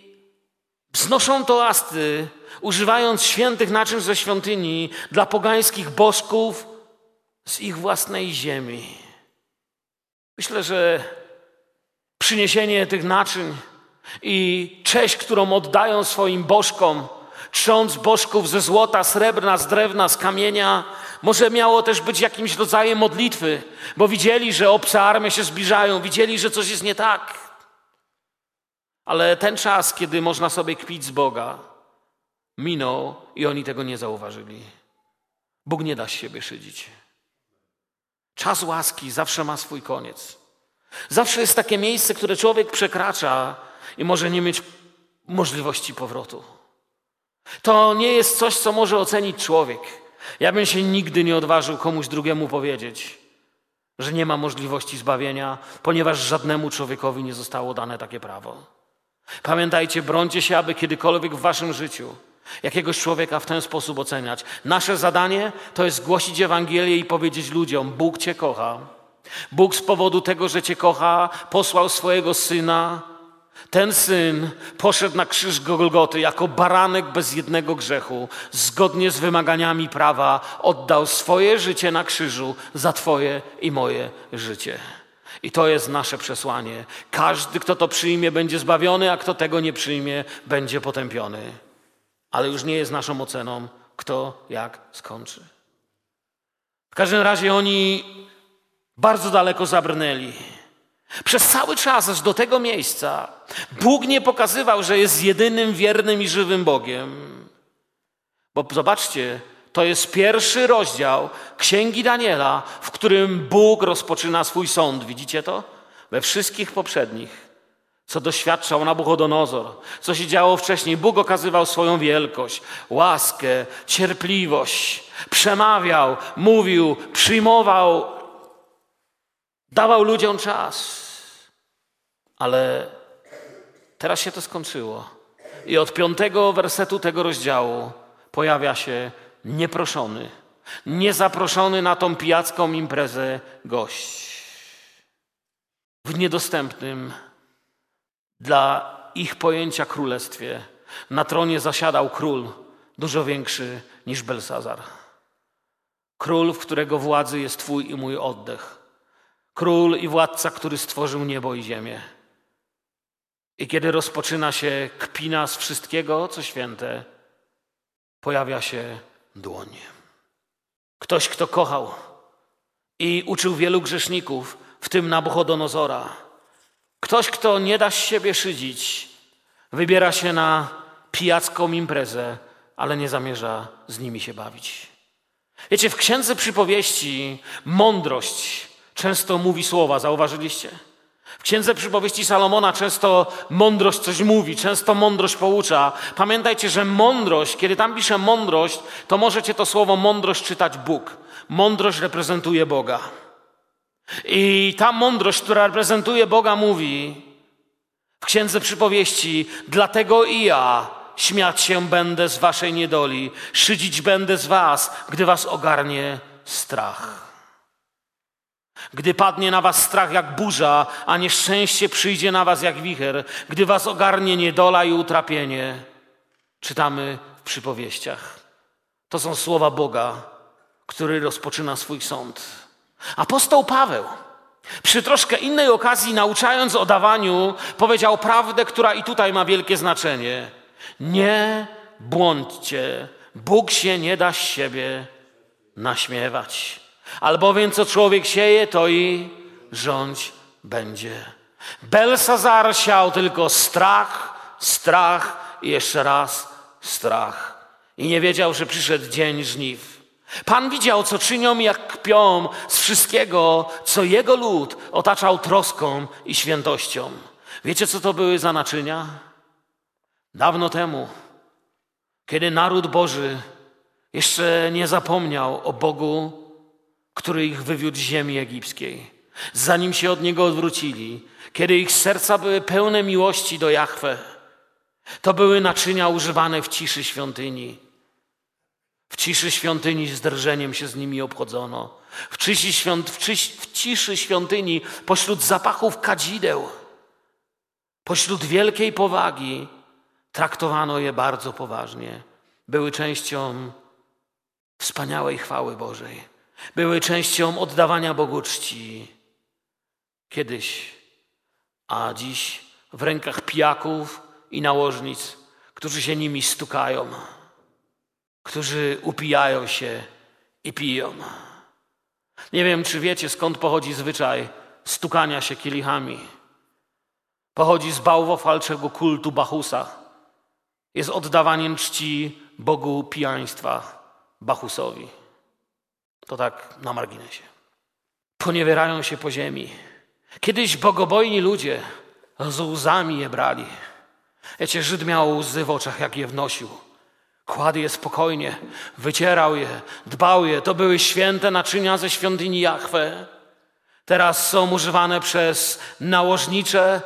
wznoszą toasty, używając świętych naczyń ze świątyni dla pogańskich bożków z ich własnej ziemi. Myślę, że przyniesienie tych naczyń i cześć, którą oddają swoim bożkom, trząc bożków ze złota, srebrna, z drewna, z kamienia, może miało też być jakimś rodzajem modlitwy, bo widzieli, że obce armie się zbliżają, widzieli, że coś jest nie tak. Ale ten czas, kiedy można sobie kpić z Boga, minął i oni tego nie zauważyli. Bóg nie da z siebie szydzić. Czas łaski zawsze ma swój koniec. Zawsze jest takie miejsce, które człowiek przekracza i może nie mieć możliwości powrotu. To nie jest coś, co może ocenić człowiek. Ja bym się nigdy nie odważył komuś drugiemu powiedzieć, że nie ma możliwości zbawienia, ponieważ żadnemu człowiekowi nie zostało dane takie prawo. Pamiętajcie, brońcie się, aby kiedykolwiek w waszym życiu jakiegoś człowieka w ten sposób oceniać. Nasze zadanie to jest głosić Ewangelię i powiedzieć ludziom: Bóg Cię kocha. Bóg z powodu tego, że Cię kocha, posłał swojego syna. Ten syn poszedł na krzyż Golgoty jako baranek bez jednego grzechu, zgodnie z wymaganiami prawa, oddał swoje życie na krzyżu za Twoje i moje życie. I to jest nasze przesłanie. Każdy, kto to przyjmie, będzie zbawiony, a kto tego nie przyjmie, będzie potępiony ale już nie jest naszą oceną, kto jak skończy. W każdym razie oni bardzo daleko zabrnęli. Przez cały czas, aż do tego miejsca, Bóg nie pokazywał, że jest jedynym wiernym i żywym Bogiem. Bo zobaczcie, to jest pierwszy rozdział Księgi Daniela, w którym Bóg rozpoczyna swój sąd. Widzicie to? We wszystkich poprzednich, co doświadczał Nabuchodonozor, co się działo wcześniej, Bóg okazywał swoją wielkość, łaskę, cierpliwość, przemawiał, mówił, przyjmował, dawał ludziom czas. Ale teraz się to skończyło. I od piątego wersetu tego rozdziału pojawia się nieproszony, niezaproszony na tą pijacką imprezę gość. W niedostępnym dla ich pojęcia królestwie na tronie zasiadał król dużo większy niż Belsazar. Król, w którego władzy jest Twój i mój oddech. Król i władca, który stworzył niebo i ziemię. I kiedy rozpoczyna się kpina z wszystkiego, co święte, pojawia się dłoń. Ktoś, kto kochał i uczył wielu grzeszników, w tym Nabuchodonozora. Ktoś, kto nie da siebie szydzić, wybiera się na pijacką imprezę, ale nie zamierza z nimi się bawić. Wiecie, w księdze przypowieści mądrość często mówi słowa, zauważyliście? W księdze przypowieści Salomona często mądrość coś mówi, często mądrość poucza. Pamiętajcie, że mądrość, kiedy tam pisze mądrość, to możecie to słowo mądrość czytać Bóg. Mądrość reprezentuje Boga. I ta mądrość, która reprezentuje Boga, mówi w księdze przypowieści: Dlatego i ja śmiać się będę z waszej niedoli, szydzić będę z was, gdy was ogarnie strach. Gdy padnie na was strach jak burza, a nieszczęście przyjdzie na was jak wicher, gdy was ogarnie niedola i utrapienie. Czytamy w przypowieściach. To są słowa Boga, który rozpoczyna swój sąd. Apostoł Paweł przy troszkę innej okazji, nauczając o dawaniu, powiedział prawdę, która i tutaj ma wielkie znaczenie. Nie błądźcie, Bóg się nie da z siebie naśmiewać. Albowiem co człowiek sieje, to i rządź będzie. Belsazar siał tylko strach, strach i jeszcze raz strach. I nie wiedział, że przyszedł dzień żniw. Pan widział, co czynią jak kpią z wszystkiego, co jego lud otaczał troską i świętością. Wiecie, co to były za naczynia? Dawno temu, kiedy naród Boży jeszcze nie zapomniał o Bogu, który ich wywiódł z ziemi egipskiej, zanim się od Niego odwrócili, kiedy ich serca były pełne miłości do Jahwe, to były naczynia używane w ciszy świątyni. W ciszy świątyni z drżeniem się z nimi obchodzono. W ciszy, świąt, w, w ciszy świątyni pośród zapachów kadzideł, pośród wielkiej powagi traktowano je bardzo poważnie. Były częścią wspaniałej chwały Bożej. Były częścią oddawania Bogu czci. Kiedyś, a dziś w rękach pijaków i nałożnic, którzy się nimi stukają którzy upijają się i piją. Nie wiem, czy wiecie, skąd pochodzi zwyczaj stukania się kielichami. Pochodzi z bałwofalczego kultu Bachusa. Jest oddawaniem czci Bogu pijaństwa, Bachusowi. To tak na marginesie. Poniewierają się po ziemi. Kiedyś bogobojni ludzie z łzami je brali. Wiecie, Żyd miał łzy w oczach, jak je wnosił. Kładł je spokojnie, wycierał je, dbał je. To były święte naczynia ze świątyni Jahwe. Teraz są używane przez nałożnicze,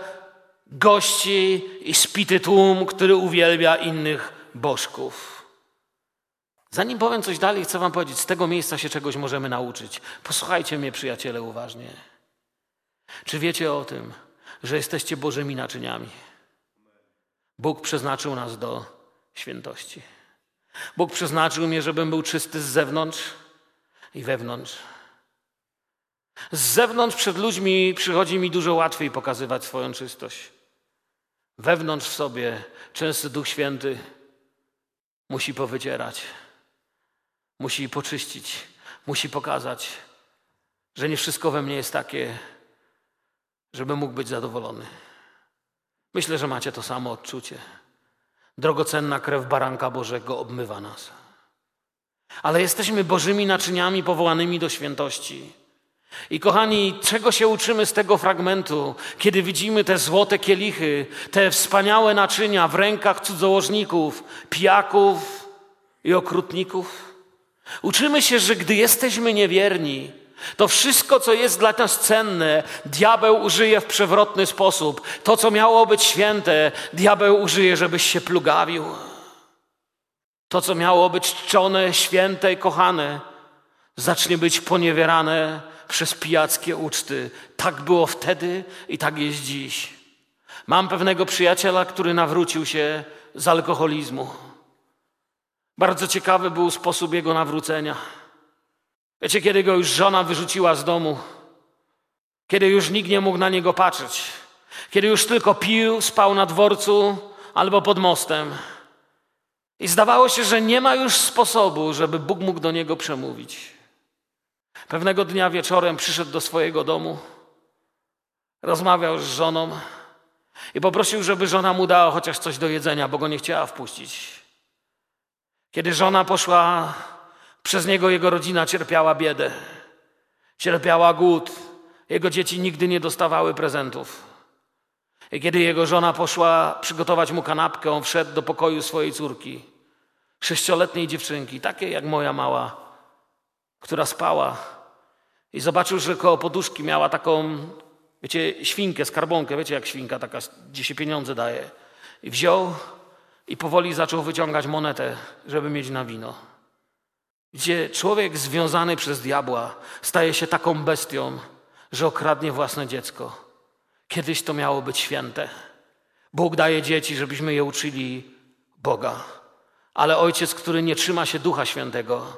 gości i spity tłum, który uwielbia innych bożków. Zanim powiem coś dalej, chcę wam powiedzieć, z tego miejsca się czegoś możemy nauczyć. Posłuchajcie mnie, przyjaciele, uważnie. Czy wiecie o tym, że jesteście Bożymi naczyniami? Bóg przeznaczył nas do świętości. Bóg przeznaczył mnie, żebym był czysty z zewnątrz i wewnątrz. Z zewnątrz przed ludźmi przychodzi mi dużo łatwiej pokazywać swoją czystość. Wewnątrz w sobie często Duch Święty musi powycierać, musi poczyścić, musi pokazać, że nie wszystko we mnie jest takie, żebym mógł być zadowolony. Myślę, że macie to samo odczucie. Drogocenna krew baranka Bożego obmywa nas. ale jesteśmy Bożymi naczyniami powołanymi do świętości. I kochani, czego się uczymy z tego fragmentu, kiedy widzimy te złote kielichy, te wspaniałe naczynia w rękach cudzołożników, pijaków i okrutników? Uczymy się, że gdy jesteśmy niewierni, to wszystko, co jest dla nas cenne, diabeł użyje w przewrotny sposób. To, co miało być święte, diabeł użyje, żebyś się plugawił. To, co miało być czczone, święte i kochane, zacznie być poniewierane przez pijackie uczty. Tak było wtedy i tak jest dziś. Mam pewnego przyjaciela, który nawrócił się z alkoholizmu. Bardzo ciekawy był sposób jego nawrócenia. Wiecie, kiedy go już żona wyrzuciła z domu, kiedy już nikt nie mógł na niego patrzeć, kiedy już tylko pił, spał na dworcu albo pod mostem. I zdawało się, że nie ma już sposobu, żeby Bóg mógł do niego przemówić. Pewnego dnia wieczorem przyszedł do swojego domu, rozmawiał z żoną i poprosił, żeby żona mu dała chociaż coś do jedzenia, bo go nie chciała wpuścić. Kiedy żona poszła przez niego, jego rodzina cierpiała biedę, cierpiała głód. Jego dzieci nigdy nie dostawały prezentów. I kiedy jego żona poszła przygotować mu kanapkę, on wszedł do pokoju swojej córki, sześcioletniej dziewczynki, takiej jak moja mała, która spała. I zobaczył, że koło poduszki miała taką, wiecie, świnkę, skarbonkę, wiecie jak świnka taka, gdzie się pieniądze daje. I wziął i powoli zaczął wyciągać monetę, żeby mieć na wino. Gdzie człowiek związany przez diabła staje się taką bestią, że okradnie własne dziecko. Kiedyś to miało być święte. Bóg daje dzieci, żebyśmy je uczyli Boga. Ale ojciec, który nie trzyma się Ducha Świętego,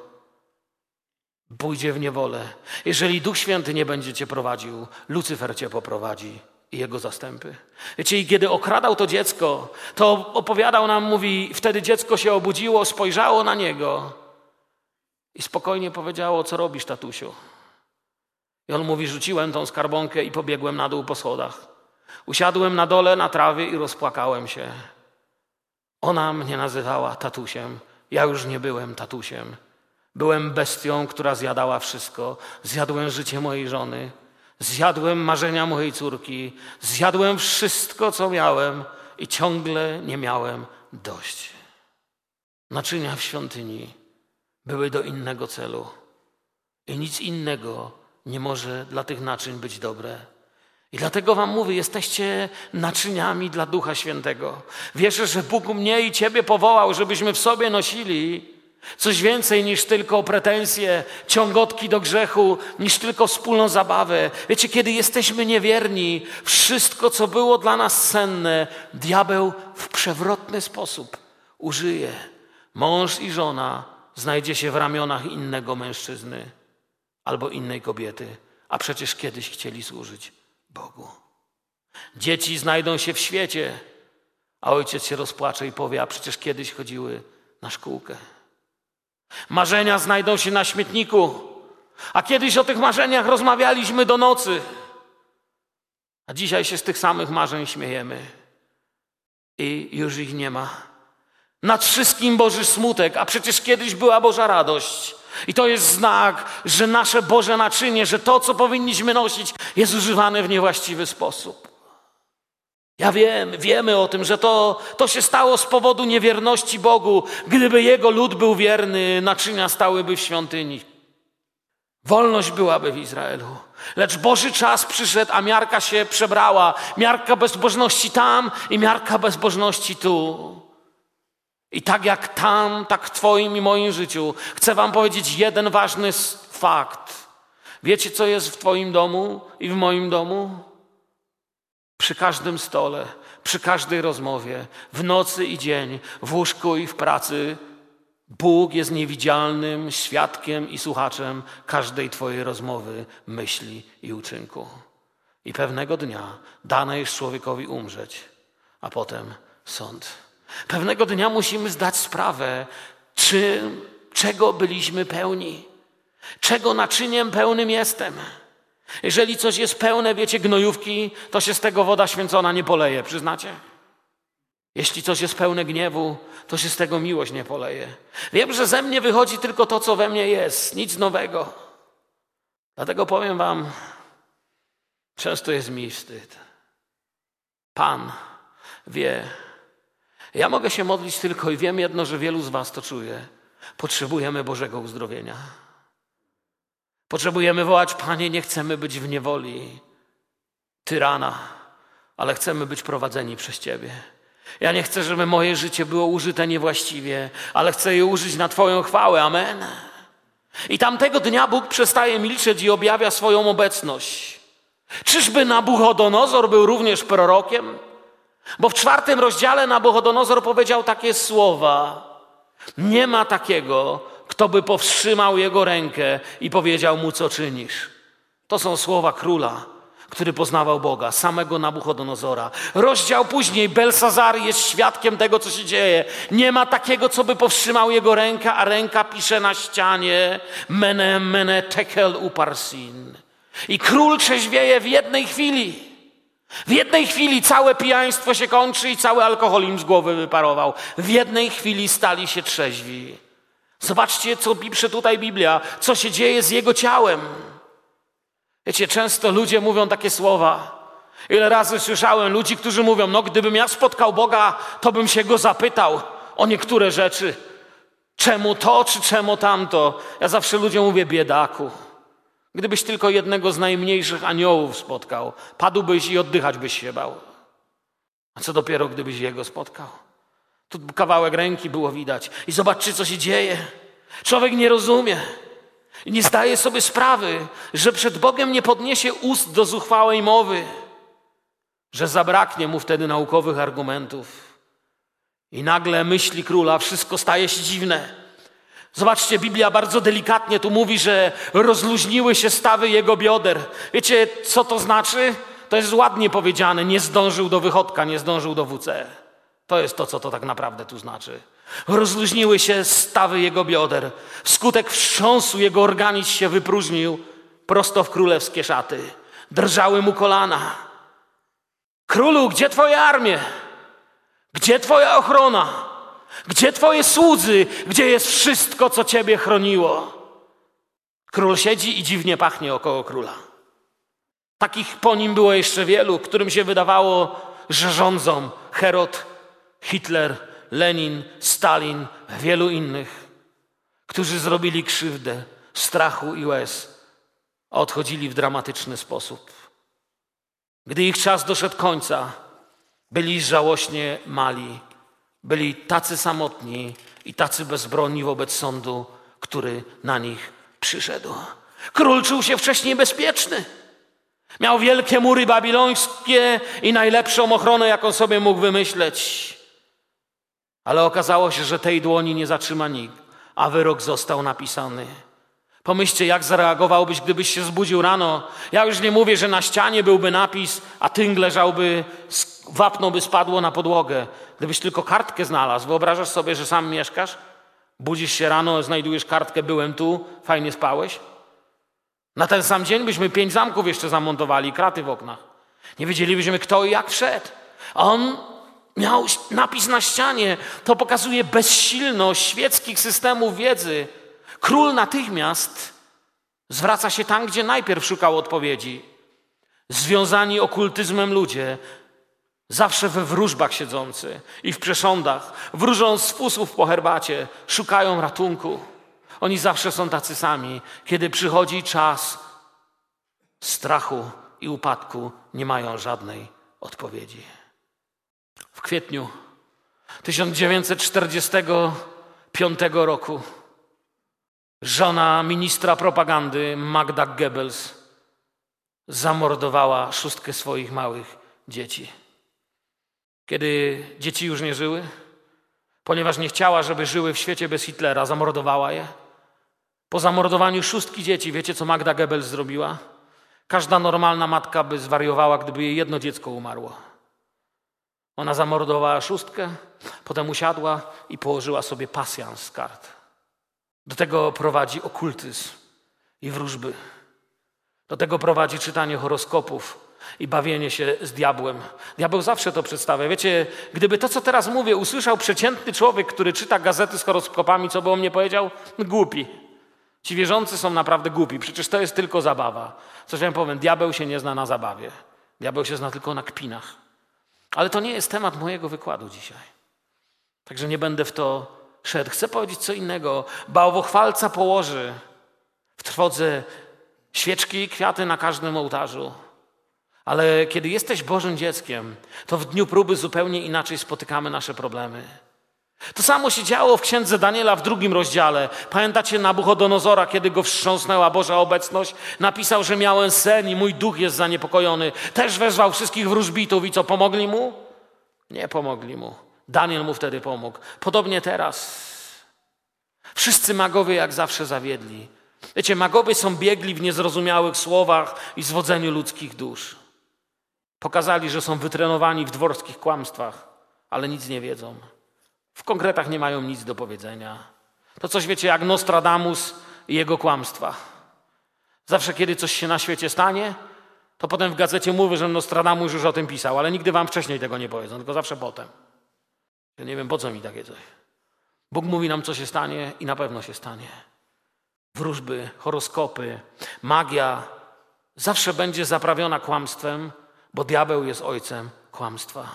pójdzie w niewolę. Jeżeli Duch Święty nie będzie cię prowadził, Lucyfer cię poprowadzi i jego zastępy. Wiecie, i kiedy okradał to dziecko, to opowiadał nam, mówi, wtedy dziecko się obudziło, spojrzało na niego i spokojnie powiedziało, co robisz, tatusiu? I on mówi, rzuciłem tą skarbonkę i pobiegłem na dół po schodach. Usiadłem na dole na trawie i rozpłakałem się. Ona mnie nazywała tatusiem. Ja już nie byłem tatusiem. Byłem bestią, która zjadała wszystko. Zjadłem życie mojej żony. Zjadłem marzenia mojej córki. Zjadłem wszystko, co miałem i ciągle nie miałem dość. Naczynia w świątyni były do innego celu. I nic innego nie może dla tych naczyń być dobre. I dlatego wam mówię, jesteście naczyniami dla Ducha Świętego. Wierzę, że Bóg mnie i ciebie powołał, żebyśmy w sobie nosili coś więcej niż tylko pretensje, ciągotki do grzechu, niż tylko wspólną zabawę. Wiecie, kiedy jesteśmy niewierni, wszystko, co było dla nas cenne, diabeł w przewrotny sposób użyje. Mąż i żona znajdzie się w ramionach innego mężczyzny albo innej kobiety, a przecież kiedyś chcieli służyć Bogu. Dzieci znajdą się w świecie, a ojciec się rozpłacze i powie, a przecież kiedyś chodziły na szkółkę. Marzenia znajdą się na śmietniku, a kiedyś o tych marzeniach rozmawialiśmy do nocy. A dzisiaj się z tych samych marzeń śmiejemy i już ich nie ma. Nad wszystkim Boży smutek, a przecież kiedyś była Boża radość. I to jest znak, że nasze Boże naczynie, że to, co powinniśmy nosić, jest używane w niewłaściwy sposób. Ja wiem, wiemy o tym, że to, to się stało z powodu niewierności Bogu. Gdyby Jego lud był wierny, naczynia stałyby w świątyni. Wolność byłaby w Izraelu. Lecz Boży czas przyszedł, a miarka się przebrała. Miarka bezbożności tam i miarka bezbożności tu. I tak jak tam, tak w Twoim i moim życiu, chcę Wam powiedzieć jeden ważny fakt. Wiecie, co jest w Twoim domu i w moim domu? Przy każdym stole, przy każdej rozmowie, w nocy i dzień, w łóżku i w pracy, Bóg jest niewidzialnym świadkiem i słuchaczem każdej Twojej rozmowy, myśli i uczynku. I pewnego dnia dane jest człowiekowi umrzeć, a potem sąd. Pewnego dnia musimy zdać sprawę, czy, czego byliśmy pełni, czego naczyniem pełnym jestem. Jeżeli coś jest pełne, wiecie, gnojówki, to się z tego woda święcona nie poleje, przyznacie? Jeśli coś jest pełne gniewu, to się z tego miłość nie poleje. Wiem, że ze mnie wychodzi tylko to, co we mnie jest, nic nowego. Dlatego powiem Wam, często jest mi wstyd. Pan wie. Ja mogę się modlić tylko i wiem jedno, że wielu z Was to czuje. Potrzebujemy Bożego uzdrowienia. Potrzebujemy wołać, Panie, nie chcemy być w niewoli tyrana, ale chcemy być prowadzeni przez Ciebie. Ja nie chcę, żeby moje życie było użyte niewłaściwie, ale chcę je użyć na Twoją chwałę. Amen. I tamtego dnia Bóg przestaje milczeć i objawia swoją obecność. Czyżby Nabuchodonozor był również prorokiem? Bo w czwartym rozdziale Nabuchodonozor powiedział takie słowa. Nie ma takiego, kto by powstrzymał jego rękę i powiedział mu, co czynisz. To są słowa króla, który poznawał Boga, samego Nabuchodonozora. Rozdział później, Belsazar jest świadkiem tego, co się dzieje. Nie ma takiego, co by powstrzymał jego rękę, a ręka pisze na ścianie mene, mene, tekel uparsin. I król trzeźwieje w jednej chwili. W jednej chwili całe pijaństwo się kończy i cały alkohol im z głowy wyparował. W jednej chwili stali się trzeźwi. Zobaczcie, co pisze tutaj Biblia, co się dzieje z jego ciałem. Wiecie, często ludzie mówią takie słowa. Ile razy słyszałem ludzi, którzy mówią: No, gdybym ja spotkał Boga, to bym się go zapytał o niektóre rzeczy. Czemu to, czy czemu tamto? Ja zawsze ludziom mówię: biedaku. Gdybyś tylko jednego z najmniejszych aniołów spotkał, padłbyś i oddychać byś się bał. A co dopiero, gdybyś jego spotkał? Tu kawałek ręki było widać. I zobaczcie, co się dzieje. Człowiek nie rozumie. Nie zdaje sobie sprawy, że przed Bogiem nie podniesie ust do zuchwałej mowy, że zabraknie mu wtedy naukowych argumentów. I nagle myśli króla, wszystko staje się dziwne. Zobaczcie, Biblia bardzo delikatnie tu mówi, że rozluźniły się stawy jego bioder. Wiecie, co to znaczy? To jest ładnie powiedziane, nie zdążył do wychodka, nie zdążył do WC. To jest to, co to tak naprawdę tu znaczy. Rozluźniły się stawy jego bioder. Wskutek wstrząsu jego organizm się wypróżnił prosto w królewskie szaty. Drżały mu kolana. Królu, gdzie twoje armie? Gdzie twoja ochrona? Gdzie twoje słudzy? Gdzie jest wszystko, co ciebie chroniło? Król siedzi i dziwnie pachnie około króla. Takich po nim było jeszcze wielu, którym się wydawało, że rządzą Herod, Hitler, Lenin, Stalin, wielu innych, którzy zrobili krzywdę, strachu i łez, a odchodzili w dramatyczny sposób. Gdy ich czas doszedł końca, byli żałośnie mali, byli tacy samotni i tacy bezbronni wobec sądu, który na nich przyszedł. Król czuł się wcześniej bezpieczny. Miał wielkie mury babilońskie i najlepszą ochronę, jaką sobie mógł wymyśleć. Ale okazało się, że tej dłoni nie zatrzyma nikt, a wyrok został napisany. Pomyślcie, jak zareagowałbyś, gdybyś się zbudził rano. Ja już nie mówię, że na ścianie byłby napis, a tynk leżałby, wapno by spadło na podłogę. Gdybyś tylko kartkę znalazł, wyobrażasz sobie, że sam mieszkasz? Budzisz się rano, znajdujesz kartkę, byłem tu, fajnie spałeś? Na ten sam dzień byśmy pięć zamków jeszcze zamontowali, kraty w oknach. Nie wiedzielibyśmy, kto i jak wszedł. On miał napis na ścianie. To pokazuje bezsilność świeckich systemów wiedzy. Król natychmiast zwraca się tam, gdzie najpierw szukał odpowiedzi. Związani okultyzmem ludzie, zawsze we wróżbach siedzący i w przesządach, wróżą z fusów po herbacie, szukają ratunku. Oni zawsze są tacy sami. Kiedy przychodzi czas strachu i upadku, nie mają żadnej odpowiedzi. W kwietniu 1945 roku żona ministra propagandy Magda Goebbels zamordowała szóstkę swoich małych dzieci. Kiedy dzieci już nie żyły, ponieważ nie chciała, żeby żyły w świecie bez Hitlera, zamordowała je. Po zamordowaniu szóstki dzieci, wiecie co Magda Goebbels zrobiła? Każda normalna matka by zwariowała, gdyby jej jedno dziecko umarło. Ona zamordowała szóstkę, potem usiadła i położyła sobie pasjans z kart. Do tego prowadzi okultyzm i wróżby. Do tego prowadzi czytanie horoskopów, i bawienie się z diabłem. Diabeł zawsze to przedstawia. Wiecie, gdyby to, co teraz mówię, usłyszał przeciętny człowiek, który czyta gazety z horoskopami, co by o mnie powiedział? Głupi. Ci wierzący są naprawdę głupi. Przecież to jest tylko zabawa. Coś ja powiem, diabeł się nie zna na zabawie. Diabeł się zna tylko na kpinach. Ale to nie jest temat mojego wykładu dzisiaj. Także nie będę w to szedł. Chcę powiedzieć co innego. Bałwochwalca położy w trwodze świeczki i kwiaty na każdym ołtarzu. Ale kiedy jesteś Bożym dzieckiem, to w dniu próby zupełnie inaczej spotykamy nasze problemy. To samo się działo w księdze Daniela w drugim rozdziale. Pamiętacie Nabuchodonozora, kiedy go wstrząsnęła Boża obecność? Napisał, że miałem sen i mój duch jest zaniepokojony. Też wezwał wszystkich wróżbitów i co, pomogli mu? Nie pomogli mu. Daniel mu wtedy pomógł. Podobnie teraz. Wszyscy magowie jak zawsze zawiedli. Wiecie, magowie są biegli w niezrozumiałych słowach i zwodzeniu ludzkich dusz. Pokazali, że są wytrenowani w dworskich kłamstwach, ale nic nie wiedzą. W konkretach nie mają nic do powiedzenia. To coś wiecie jak Nostradamus i jego kłamstwa. Zawsze, kiedy coś się na świecie stanie, to potem w gazecie mówi, że Nostradamus już o tym pisał, ale nigdy wam wcześniej tego nie powiedzą, tylko zawsze potem. Ja nie wiem, po co mi takie coś. Bóg mówi nam, co się stanie i na pewno się stanie. Wróżby, horoskopy, magia zawsze będzie zaprawiona kłamstwem, bo diabeł jest ojcem kłamstwa.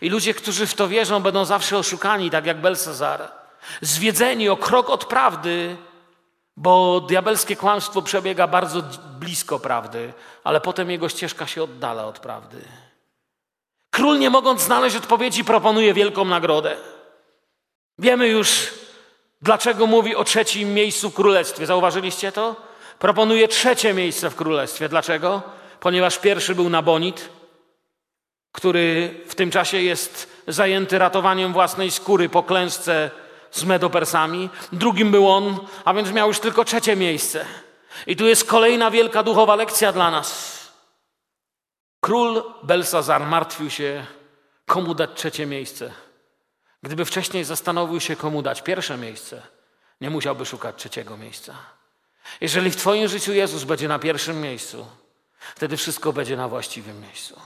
I ludzie, którzy w to wierzą, będą zawsze oszukani, tak jak Belsazar. Zwiedzeni o krok od prawdy, bo diabelskie kłamstwo przebiega bardzo blisko prawdy, ale potem jego ścieżka się oddala od prawdy. Król, nie mogąc znaleźć odpowiedzi, proponuje wielką nagrodę. Wiemy już, dlaczego mówi o trzecim miejscu w królestwie. Zauważyliście to? Proponuje trzecie miejsce w królestwie. Dlaczego? Ponieważ pierwszy był Nabonid, który w tym czasie jest zajęty ratowaniem własnej skóry po klęsce z Medopersami. Drugim był on, a więc miał już tylko trzecie miejsce. I tu jest kolejna wielka duchowa lekcja dla nas. Król Belsazar martwił się, komu dać trzecie miejsce. Gdyby wcześniej zastanowił się, komu dać pierwsze miejsce, nie musiałby szukać trzeciego miejsca. Jeżeli w Twoim życiu Jezus będzie na pierwszym miejscu, wtedy wszystko będzie na właściwym miejscu.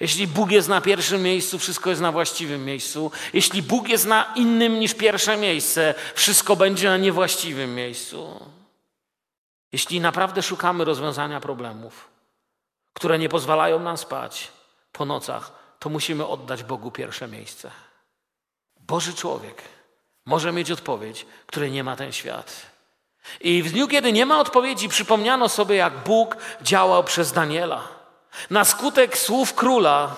Jeśli Bóg jest na pierwszym miejscu, wszystko jest na właściwym miejscu. Jeśli Bóg jest na innym niż pierwsze miejsce, wszystko będzie na niewłaściwym miejscu. Jeśli naprawdę szukamy rozwiązania problemów, które nie pozwalają nam spać po nocach, to musimy oddać Bogu pierwsze miejsce. Boży człowiek może mieć odpowiedź, której nie ma ten świat. I w dniu, kiedy nie ma odpowiedzi, przypomniano sobie, jak Bóg działał przez Daniela. Na skutek słów króla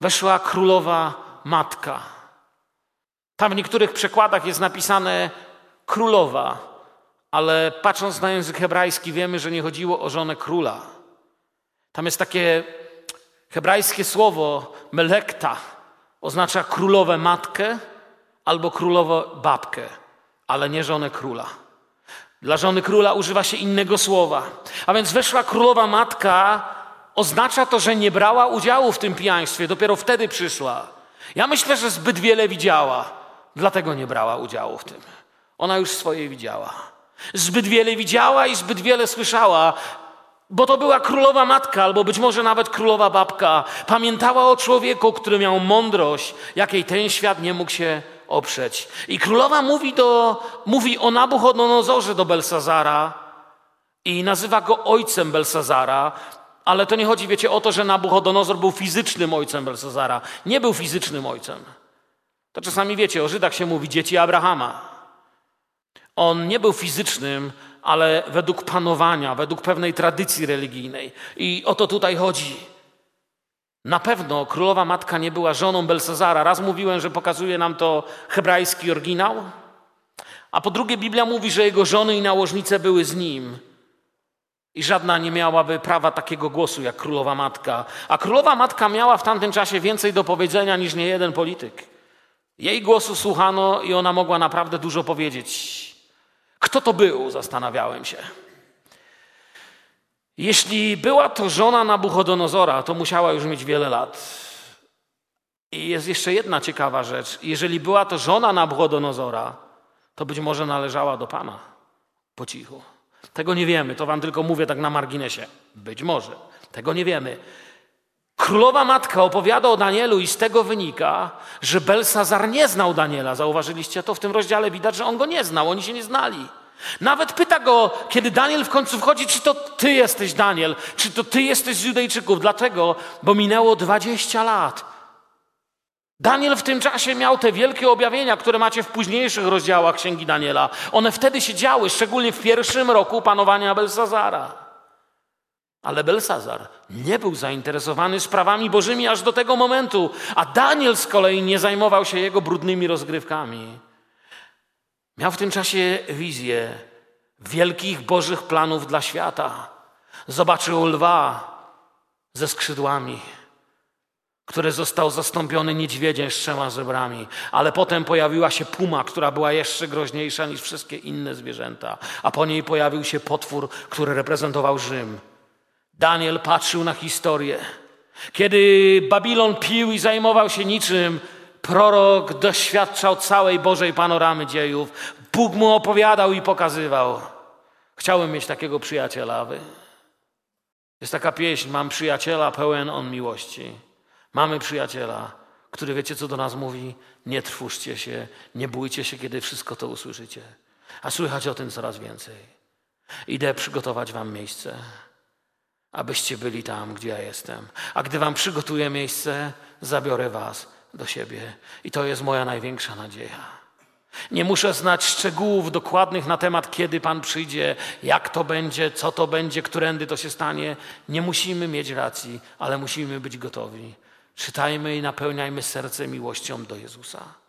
weszła królowa matka. Tam w niektórych przekładach jest napisane królowa, ale patrząc na język hebrajski, wiemy, że nie chodziło o żonę króla. Tam jest takie hebrajskie słowo melekta, oznacza królowę matkę albo królową babkę, ale nie żonę króla. Dla żony króla używa się innego słowa. A więc weszła królowa matka, oznacza to, że nie brała udziału w tym pijaństwie, dopiero wtedy przyszła. Ja myślę, że zbyt wiele widziała, dlatego nie brała udziału w tym. Ona już swoje widziała. Zbyt wiele widziała i zbyt wiele słyszała, bo to była królowa matka, albo być może nawet królowa babka. Pamiętała o człowieku, który miał mądrość, jakiej ten świat nie mógł się oprzeć. I królowa mówi, do, mówi o Nabuchodonozorze do Belsazara i nazywa go ojcem Belsazara, ale to nie chodzi, wiecie, o to, że Nabuchodonozor był fizycznym ojcem Belsazara. Nie był fizycznym ojcem. To czasami wiecie, o Żydach się mówi dzieci Abrahama. On nie był fizycznym, ale według panowania, według pewnej tradycji religijnej. I o to tutaj chodzi. Na pewno królowa matka nie była żoną Belsazara. Raz mówiłem, że pokazuje nam to hebrajski oryginał, a po drugie Biblia mówi, że jego żony i nałożnice były z nim. I żadna nie miałaby prawa takiego głosu jak królowa matka. A królowa matka miała w tamtym czasie więcej do powiedzenia niż nie jeden polityk. Jej głosu słuchano i ona mogła naprawdę dużo powiedzieć. Kto to był? Zastanawiałem się. Jeśli była to żona Nabuchodonozora, to musiała już mieć wiele lat. I jest jeszcze jedna ciekawa rzecz. Jeżeli była to żona Nabuchodonozora, to być może należała do Pana po cichu. Tego nie wiemy, to wam tylko mówię tak na marginesie. Być może. Tego nie wiemy. Królowa matka opowiada o Danielu i z tego wynika, że Belsazar nie znał Daniela. Zauważyliście to? W tym rozdziale widać, że on go nie znał, oni się nie znali. Nawet pyta go, kiedy Daniel w końcu wchodzi, czy to ty jesteś Daniel, czy to ty jesteś z Judejczyków. Dlatego, bo minęło 20 lat. Daniel w tym czasie miał te wielkie objawienia, które macie w późniejszych rozdziałach Księgi Daniela. One wtedy się działy, szczególnie w pierwszym roku panowania Belsazara. Ale Belsazar nie był zainteresowany sprawami bożymi aż do tego momentu, a Daniel z kolei nie zajmował się jego brudnymi rozgrywkami. Miał w tym czasie wizję wielkich bożych planów dla świata. Zobaczył lwa ze skrzydłami, który został zastąpiony niedźwiedziem z trzema żebrami, ale potem pojawiła się puma, która była jeszcze groźniejsza niż wszystkie inne zwierzęta, a po niej pojawił się potwór, który reprezentował Rzym. Daniel patrzył na historię. Kiedy Babilon pił i zajmował się niczym, prorok doświadczał całej Bożej panoramy dziejów. Bóg mu opowiadał i pokazywał. Chciałem mieć takiego przyjaciela, wy? Jest taka pieśń, mam przyjaciela pełen on miłości. Mamy przyjaciela, który wiecie, co do nas mówi? Nie trwóżcie się, nie bójcie się, kiedy wszystko to usłyszycie. A słychać o tym coraz więcej. Idę przygotować wam miejsce abyście byli tam, gdzie ja jestem. A gdy wam przygotuję miejsce, zabiorę was do siebie. I to jest moja największa nadzieja. Nie muszę znać szczegółów dokładnych na temat, kiedy Pan przyjdzie, jak to będzie, co to będzie, którędy to się stanie. Nie musimy mieć racji, ale musimy być gotowi. Czytajmy i napełniajmy serce miłością do Jezusa.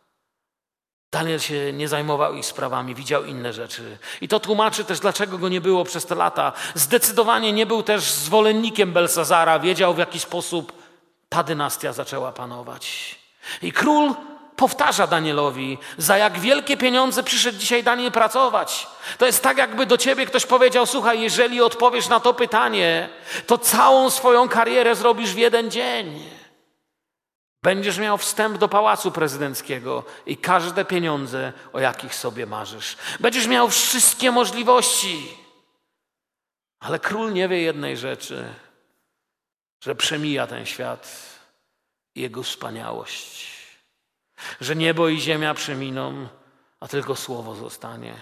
Daniel się nie zajmował ich sprawami, widział inne rzeczy. I to tłumaczy też, dlaczego go nie było przez te lata. Zdecydowanie nie był też zwolennikiem Belsazara, wiedział w jaki sposób ta dynastia zaczęła panować. I król powtarza Danielowi, za jak wielkie pieniądze przyszedł dzisiaj Daniel pracować. To jest tak, jakby do ciebie ktoś powiedział: Słuchaj, jeżeli odpowiesz na to pytanie, to całą swoją karierę zrobisz w jeden dzień. Będziesz miał wstęp do pałacu prezydenckiego i każde pieniądze, o jakich sobie marzysz. Będziesz miał wszystkie możliwości. Ale król nie wie jednej rzeczy, że przemija ten świat i jego wspaniałość. Że niebo i ziemia przeminą, a tylko słowo zostanie.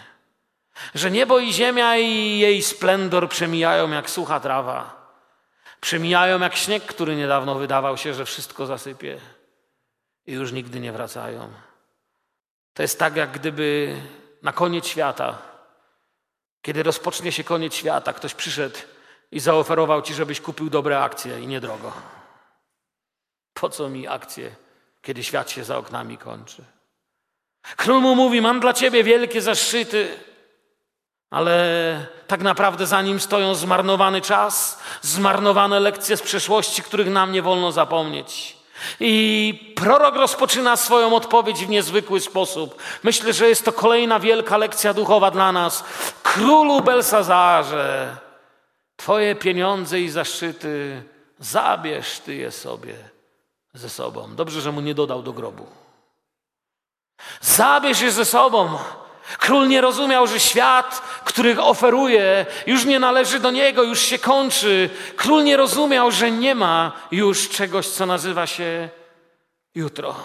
Że niebo i ziemia i jej splendor przemijają jak sucha trawa. Przemijają jak śnieg, który niedawno wydawał się, że wszystko zasypie i już nigdy nie wracają. To jest tak, jak gdyby na koniec świata, kiedy rozpocznie się koniec świata, ktoś przyszedł i zaoferował ci, żebyś kupił dobre akcje i niedrogo. Po co mi akcje, kiedy świat się za oknami kończy? Król mu mówi: Mam dla ciebie wielkie zaszczyty. Ale tak naprawdę za nim stoją zmarnowany czas, zmarnowane lekcje z przeszłości, których nam nie wolno zapomnieć. I prorok rozpoczyna swoją odpowiedź w niezwykły sposób. Myślę, że jest to kolejna wielka lekcja duchowa dla nas. Królu Belsazarze, Twoje pieniądze i zaszczyty, zabierz Ty je sobie ze sobą. Dobrze, że mu nie dodał do grobu. Zabierz je ze sobą. Król nie rozumiał, że świat, który oferuje, już nie należy do niego, już się kończy. Król nie rozumiał, że nie ma już czegoś, co nazywa się jutro.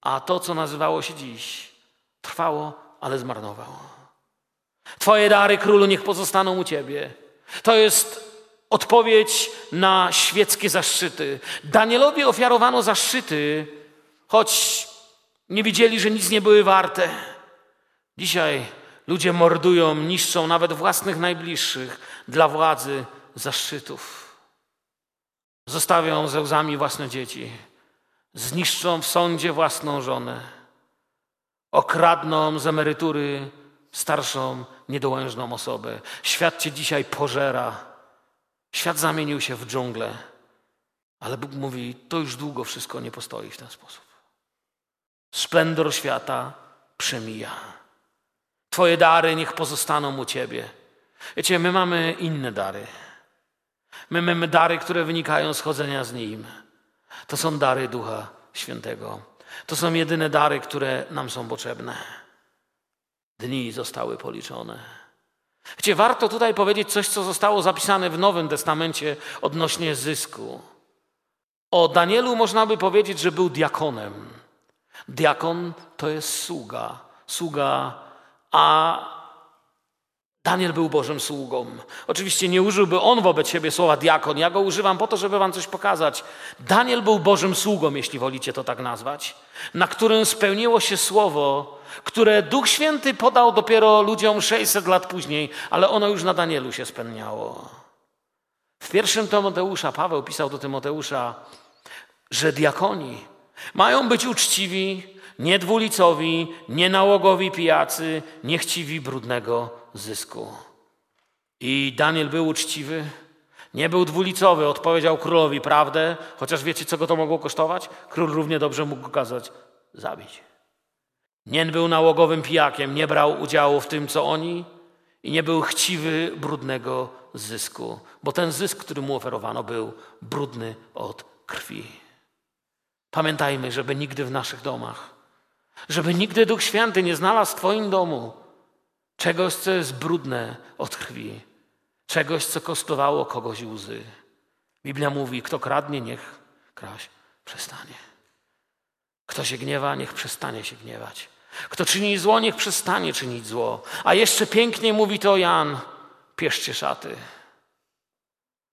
A to, co nazywało się dziś, trwało, ale zmarnowało. Twoje dary, królu, niech pozostaną u ciebie. To jest odpowiedź na świeckie zaszczyty. Danielowi ofiarowano zaszczyty, choć nie widzieli, że nic nie były warte. Dzisiaj ludzie mordują, niszczą nawet własnych najbliższych dla władzy, zaszczytów. Zostawią ze łzami własne dzieci, zniszczą w sądzie własną żonę, okradną z emerytury starszą, niedołężną osobę. Świat cię dzisiaj pożera. Świat zamienił się w dżunglę. Ale Bóg mówi, to już długo wszystko nie postoi w ten sposób. Splendor świata przemija. Twoje dary niech pozostaną u Ciebie. Wiecie, my mamy inne dary. My mamy dary, które wynikają z chodzenia z Nim. To są dary Ducha Świętego. To są jedyne dary, które nam są potrzebne. Dni zostały policzone. Wiecie, warto tutaj powiedzieć coś, co zostało zapisane w Nowym Testamencie odnośnie zysku. O Danielu można by powiedzieć, że był diakonem. Diakon to jest sługa. Sługa, a Daniel był Bożym sługą. Oczywiście nie użyłby on wobec siebie słowa diakon. Ja go używam po to, żeby wam coś pokazać. Daniel był Bożym sługą, jeśli wolicie to tak nazwać, na którym spełniło się słowo, które Duch Święty podał dopiero ludziom 600 lat później, ale ono już na Danielu się spełniało. W pierwszym Tymoteusza Paweł pisał do Tymoteusza, że diakoni mają być uczciwi, niedwulicowi, nienałogowi pijacy, niechciwi brudnego zysku. I Daniel był uczciwy, nie był dwulicowy, odpowiedział królowi prawdę, chociaż wiecie, co go to mogło kosztować? Król równie dobrze mógł go kazać zabić. Nie był nałogowym pijakiem, nie brał udziału w tym, co oni i nie był chciwy brudnego zysku, bo ten zysk, który mu oferowano, był brudny od krwi. Pamiętajmy, żeby nigdy w naszych domach, żeby nigdy Duch Święty nie znalazł w Twoim domu czegoś, co jest brudne od krwi, czegoś, co kosztowało kogoś łzy. Biblia mówi, kto kradnie, niech kraść przestanie. Kto się gniewa, niech przestanie się gniewać. Kto czyni zło, niech przestanie czynić zło. A jeszcze pięknie mówi to Jan, pieszcie szaty.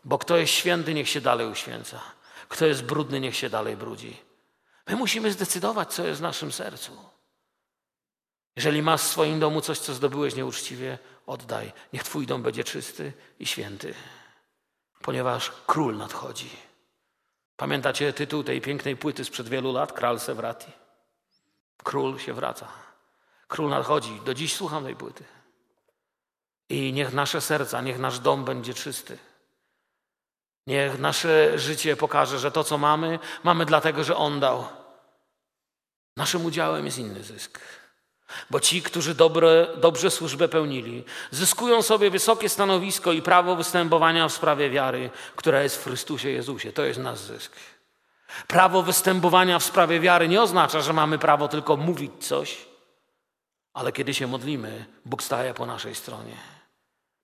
Bo kto jest święty, niech się dalej uświęca. Kto jest brudny, niech się dalej brudzi. My musimy zdecydować, co jest w naszym sercu. Jeżeli masz w swoim domu coś, co zdobyłeś nieuczciwie, oddaj. Niech Twój dom będzie czysty i święty, ponieważ król nadchodzi. Pamiętacie tytuł tej pięknej płyty sprzed wielu lat? Kral Sewrati. Król się wraca. Król nadchodzi. Do dziś słucham tej płyty. I niech nasze serca, niech nasz dom będzie czysty. Niech nasze życie pokaże, że to, co mamy, mamy dlatego, że On dał. Naszym udziałem jest inny zysk. Bo ci, którzy dobre, dobrze służbę pełnili, zyskują sobie wysokie stanowisko i prawo występowania w sprawie wiary, która jest w Chrystusie Jezusie. To jest nasz zysk. Prawo występowania w sprawie wiary nie oznacza, że mamy prawo tylko mówić coś, ale kiedy się modlimy, Bóg staje po naszej stronie.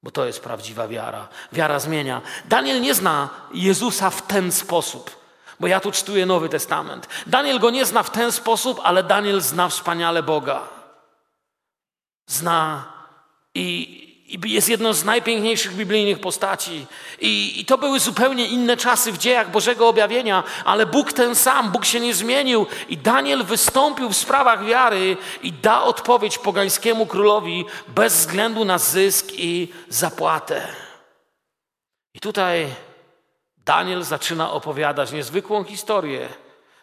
Bo to jest prawdziwa wiara. Wiara zmienia. Daniel nie zna Jezusa w ten sposób, bo ja tu czytuję Nowy Testament. Daniel go nie zna w ten sposób, ale Daniel zna wspaniale Boga zna i, i jest jedną z najpiękniejszych biblijnych postaci. I, I to były zupełnie inne czasy w dziejach Bożego Objawienia, ale Bóg ten sam, Bóg się nie zmienił. I Daniel wystąpił w sprawach wiary i da odpowiedź pogańskiemu królowi bez względu na zysk i zapłatę. I tutaj Daniel zaczyna opowiadać niezwykłą historię.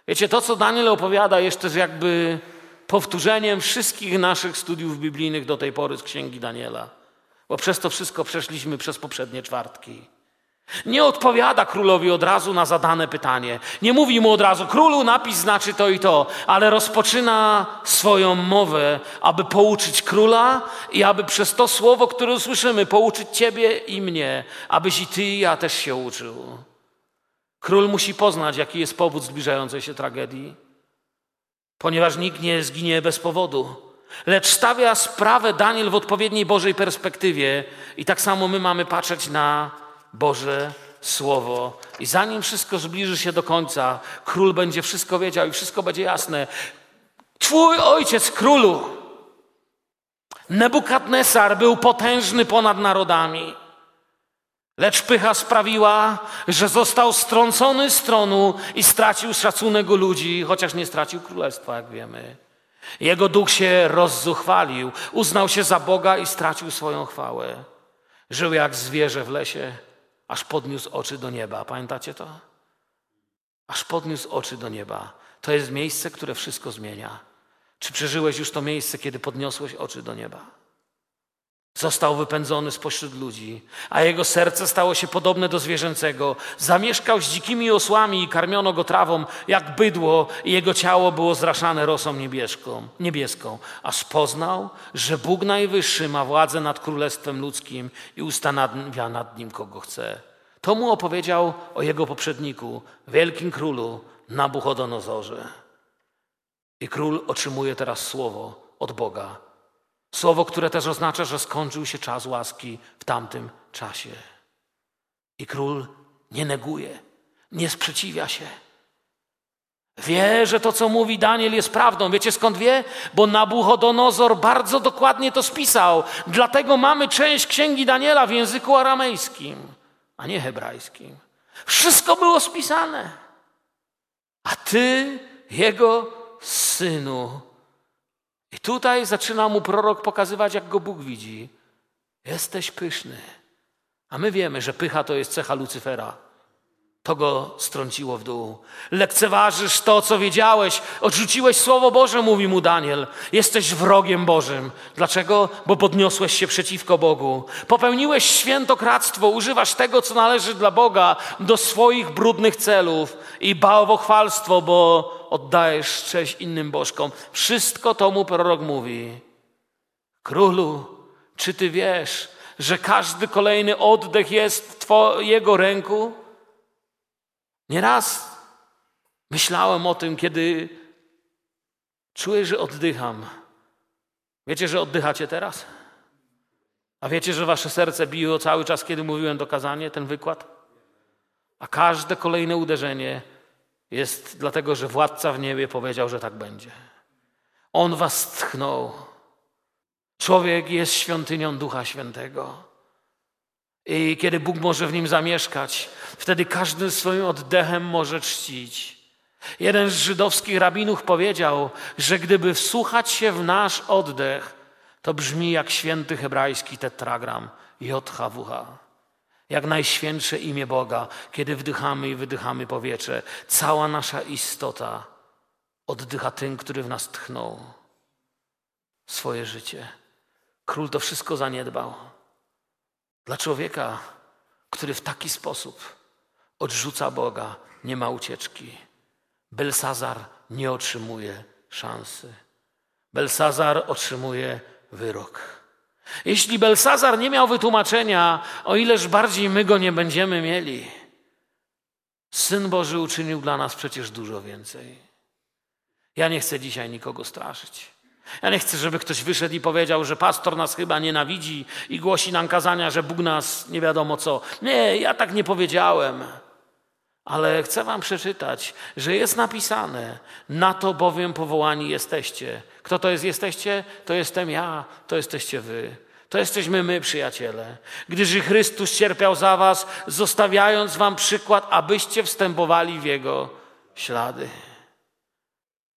Wiecie, to co Daniel opowiada, jeszcze jakby powtórzeniem wszystkich naszych studiów biblijnych do tej pory z Księgi Daniela, bo przez to wszystko przeszliśmy przez poprzednie czwartki. Nie odpowiada królowi od razu na zadane pytanie. Nie mówi mu od razu, królu napisz znaczy to i to, ale rozpoczyna swoją mowę, aby pouczyć króla i aby przez to słowo, które usłyszymy, pouczyć ciebie i mnie, abyś i ty i ja też się uczył. Król musi poznać, jaki jest powód zbliżającej się tragedii ponieważ nikt nie zginie bez powodu. Lecz stawia sprawę Daniel w odpowiedniej Bożej perspektywie i tak samo my mamy patrzeć na Boże Słowo. I zanim wszystko zbliży się do końca, król będzie wszystko wiedział i wszystko będzie jasne. Twój ojciec królu, Nebukadnesar był potężny ponad narodami. Lecz pycha sprawiła, że został strącony z tronu i stracił szacunek u ludzi, chociaż nie stracił królestwa, jak wiemy. Jego duch się rozzuchwalił, uznał się za Boga i stracił swoją chwałę. Żył jak zwierzę w lesie, aż podniósł oczy do nieba. Pamiętacie to? Aż podniósł oczy do nieba. To jest miejsce, które wszystko zmienia. Czy przeżyłeś już to miejsce, kiedy podniosłeś oczy do nieba? Został wypędzony spośród ludzi, a jego serce stało się podobne do zwierzęcego. Zamieszkał z dzikimi osłami i karmiono go trawą jak bydło i jego ciało było zraszane rosą niebieską, niebieską. Aż poznał, że Bóg Najwyższy ma władzę nad królestwem ludzkim i ustanawia nad nim kogo chce. To mu opowiedział o jego poprzedniku, wielkim królu Nabuchodonozorze. I król otrzymuje teraz słowo od Boga Słowo, które też oznacza, że skończył się czas łaski w tamtym czasie. I król nie neguje, nie sprzeciwia się. Wie, że to, co mówi Daniel, jest prawdą. Wiecie skąd wie? Bo Nabuchodonozor bardzo dokładnie to spisał. Dlatego mamy część księgi Daniela w języku aramejskim, a nie hebrajskim. Wszystko było spisane. A ty, jego synu. I tutaj zaczyna mu prorok pokazywać, jak go Bóg widzi. Jesteś pyszny. A my wiemy, że pycha to jest cecha Lucyfera. To go strąciło w dół. Lekceważysz to, co wiedziałeś. Odrzuciłeś Słowo Boże, mówi mu Daniel. Jesteś wrogiem Bożym. Dlaczego? Bo podniosłeś się przeciwko Bogu. Popełniłeś świętokradztwo. Używasz tego, co należy dla Boga, do swoich brudnych celów. I bałwochwalstwo, bo oddajesz cześć innym bożkom. Wszystko to mu prorok mówi. Królu, czy ty wiesz, że każdy kolejny oddech jest Twojego ręku? Nieraz myślałem o tym, kiedy czuję, że oddycham. Wiecie, że oddychacie teraz? A wiecie, że wasze serce biło cały czas, kiedy mówiłem to kazanie, ten wykład? A każde kolejne uderzenie jest dlatego, że władca w niebie powiedział, że tak będzie. On was tchnął. Człowiek jest świątynią Ducha Świętego. I kiedy Bóg może w nim zamieszkać, wtedy każdy swoim oddechem może czcić. Jeden z żydowskich rabinów powiedział, że gdyby wsłuchać się w nasz oddech, to brzmi jak święty hebrajski tetragram JHWH. Jak najświętsze imię Boga, kiedy wdychamy i wydychamy powietrze. Cała nasza istota oddycha tym, który w nas tchnął swoje życie. Król to wszystko zaniedbał. Dla człowieka, który w taki sposób odrzuca Boga, nie ma ucieczki. Belsazar nie otrzymuje szansy. Belsazar otrzymuje wyrok. Jeśli Belsazar nie miał wytłumaczenia, o ileż bardziej my go nie będziemy mieli, Syn Boży uczynił dla nas przecież dużo więcej. Ja nie chcę dzisiaj nikogo straszyć. Ja nie chcę, żeby ktoś wyszedł i powiedział, że pastor nas chyba nienawidzi i głosi nam kazania, że Bóg nas nie wiadomo co. Nie, ja tak nie powiedziałem. Ale chcę wam przeczytać, że jest napisane, na to bowiem powołani jesteście. Kto to jest jesteście? To jestem ja, to jesteście wy. To jesteśmy my, przyjaciele. Gdyż Chrystus cierpiał za was, zostawiając wam przykład, abyście wstępowali w Jego ślady.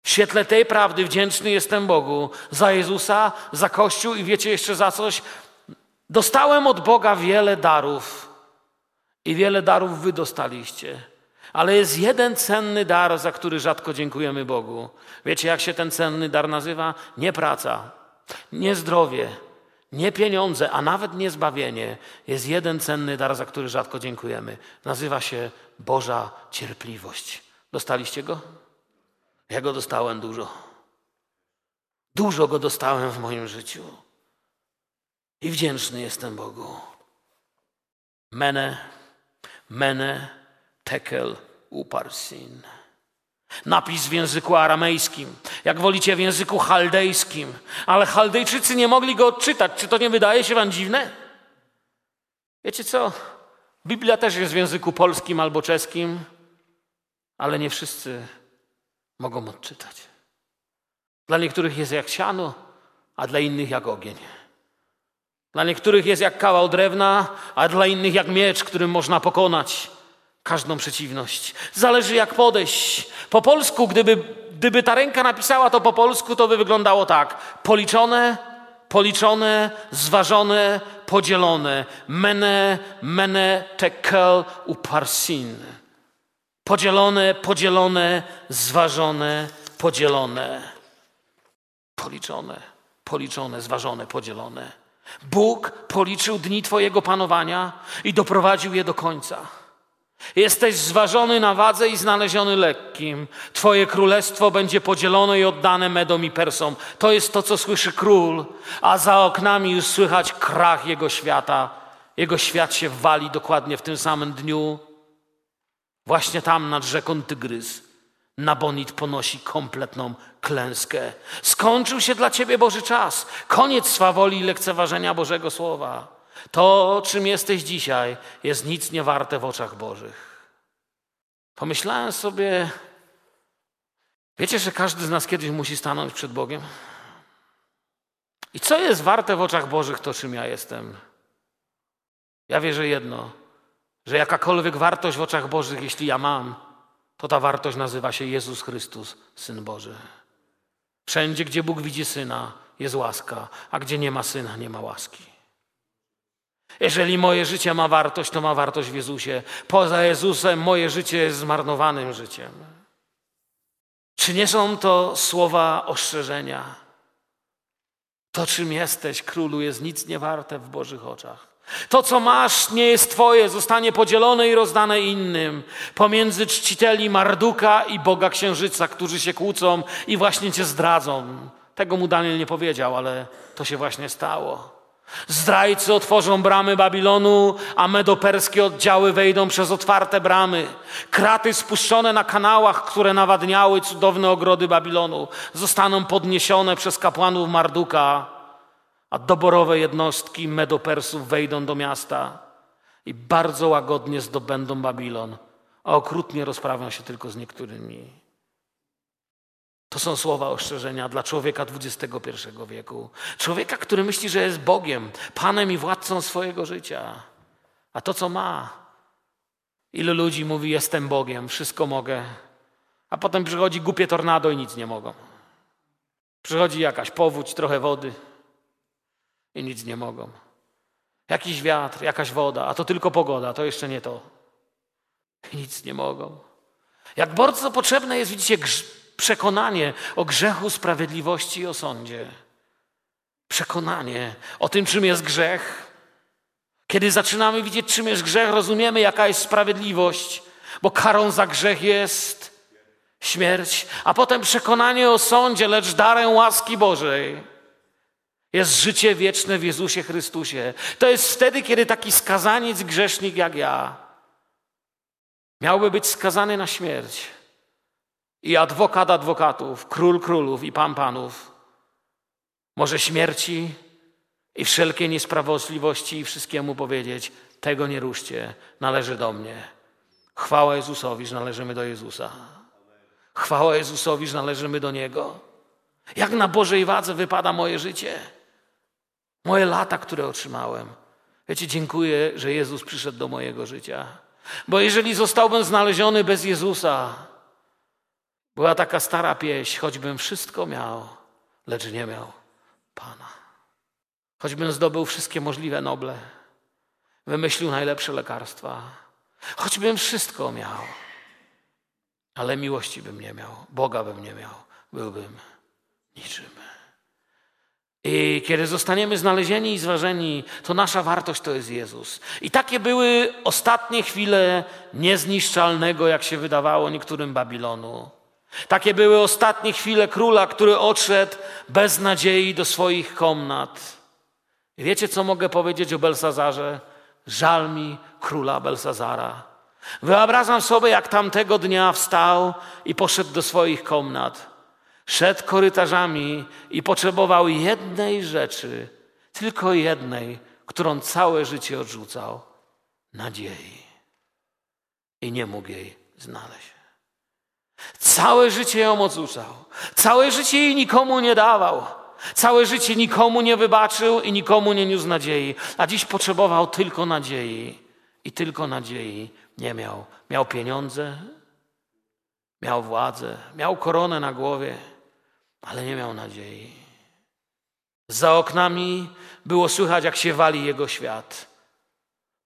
W świetle tej prawdy wdzięczny jestem Bogu za Jezusa, za Kościół i wiecie jeszcze za coś. Dostałem od Boga wiele darów i wiele darów wy dostaliście. Ale jest jeden cenny dar, za który rzadko dziękujemy Bogu. Wiecie, jak się ten cenny dar nazywa? Nie praca, nie zdrowie, nie pieniądze, a nawet nie zbawienie. Jest jeden cenny dar, za który rzadko dziękujemy. Nazywa się Boża cierpliwość. Dostaliście go? Ja go dostałem dużo. Dużo go dostałem w moim życiu. I wdzięczny jestem Bogu. Mene, mene, tekel, uparsin. Napis w języku aramejskim, jak wolicie w języku chaldejskim, ale chaldejczycy nie mogli go odczytać. Czy to nie wydaje się wam dziwne? Wiecie co? Biblia też jest w języku polskim albo czeskim, ale nie wszyscy mogą odczytać. Dla niektórych jest jak siano, a dla innych jak ogień. Dla niektórych jest jak kawał drewna, a dla innych jak miecz, którym można pokonać każdą przeciwność. Zależy jak podejść. Po polsku, gdyby, gdyby ta ręka napisała to po polsku, to by wyglądało tak. Policzone, policzone, zważone, podzielone. Mene, mene, tekel, uparsin. Podzielone, podzielone, zważone, podzielone. Policzone, policzone, zważone, podzielone. Bóg policzył dni Twojego panowania i doprowadził je do końca. Jesteś zważony na wadze i znaleziony lekkim. Twoje królestwo będzie podzielone i oddane Medom i Persom. To jest to, co słyszy król, a za oknami już słychać krach jego świata. Jego świat się wali dokładnie w tym samym dniu, Właśnie tam nad rzeką Tygrys, Nabonid ponosi kompletną klęskę. Skończył się dla ciebie Boży czas. Koniec swawoli i lekceważenia Bożego Słowa. To, czym jesteś dzisiaj, jest nic nie warte w oczach Bożych. Pomyślałem sobie, wiecie, że każdy z nas kiedyś musi stanąć przed Bogiem? I co jest warte w oczach Bożych to, czym ja jestem? Ja wierzę jedno, że jakakolwiek wartość w oczach Bożych, jeśli ja mam, to ta wartość nazywa się Jezus Chrystus, Syn Boży. Wszędzie, gdzie Bóg widzi Syna, jest łaska, a gdzie nie ma Syna, nie ma łaski. Jeżeli moje życie ma wartość, to ma wartość w Jezusie. Poza Jezusem moje życie jest zmarnowanym życiem. Czy nie są to słowa ostrzeżenia? To, czym jesteś, królu, jest nic nie warte w Bożych oczach. To, co masz, nie jest Twoje, zostanie podzielone i rozdane innym pomiędzy czcicieli Marduka i Boga Księżyca, którzy się kłócą i właśnie Cię zdradzą. Tego mu Daniel nie powiedział, ale to się właśnie stało. Zdrajcy otworzą bramy Babilonu, a medoperskie oddziały wejdą przez otwarte bramy. Kraty spuszczone na kanałach, które nawadniały cudowne ogrody Babilonu, zostaną podniesione przez kapłanów Marduka, a doborowe jednostki medopersów wejdą do miasta i bardzo łagodnie zdobędą Babilon, a okrutnie rozprawią się tylko z niektórymi. To są słowa ostrzeżenia dla człowieka XXI wieku. Człowieka, który myśli, że jest Bogiem, Panem i władcą swojego życia. A to, co ma, ilu ludzi mówi: Jestem Bogiem, wszystko mogę, a potem przychodzi głupie tornado i nic nie mogą. Przychodzi jakaś powódź, trochę wody i nic nie mogą. Jakiś wiatr, jakaś woda, a to tylko pogoda, to jeszcze nie to. I nic nie mogą. Jak bardzo potrzebne jest, widzicie, przekonanie o grzechu, sprawiedliwości i o sądzie. Przekonanie o tym, czym jest grzech. Kiedy zaczynamy widzieć, czym jest grzech, rozumiemy, jaka jest sprawiedliwość, bo karą za grzech jest śmierć, a potem przekonanie o sądzie, lecz darem łaski Bożej jest życie wieczne w Jezusie Chrystusie. To jest wtedy, kiedy taki skazaniec, grzesznik jak ja, miałby być skazany na śmierć i adwokat adwokatów, król królów i pan panów, może śmierci i wszelkie niesprawiedliwości i wszystkiemu powiedzieć: Tego nie ruszcie, należy do mnie. Chwała Jezusowi, że należymy do Jezusa. Chwała Jezusowi, że należymy do Niego. Jak na Bożej wadze wypada moje życie, moje lata, które otrzymałem. Wiecie, dziękuję, że Jezus przyszedł do mojego życia. Bo jeżeli zostałbym znaleziony bez Jezusa, była taka stara pieśń, choćbym wszystko miał, lecz nie miał Pana. Choćbym zdobył wszystkie możliwe noble, wymyślił najlepsze lekarstwa, choćbym wszystko miał, ale miłości bym nie miał, Boga bym nie miał, byłbym niczym. I kiedy zostaniemy znalezieni i zważeni, to nasza wartość to jest Jezus. I takie były ostatnie chwile niezniszczalnego, jak się wydawało niektórym Babilonu. Takie były ostatnie chwile króla, który odszedł bez nadziei do swoich komnat. I wiecie, co mogę powiedzieć o Belsazarze? Żal mi króla Belsazara. Wyobrażam sobie, jak tamtego dnia wstał i poszedł do swoich komnat. Szedł korytarzami i potrzebował jednej rzeczy, tylko jednej, którą całe życie odrzucał nadziei. I nie mógł jej znaleźć. Całe życie ją odrzucał. Całe życie jej nikomu nie dawał. Całe życie nikomu nie wybaczył i nikomu nie niósł nadziei. A dziś potrzebował tylko nadziei. I tylko nadziei nie miał. Miał pieniądze, miał władzę, miał koronę na głowie, ale nie miał nadziei. Za oknami było słychać, jak się wali jego świat.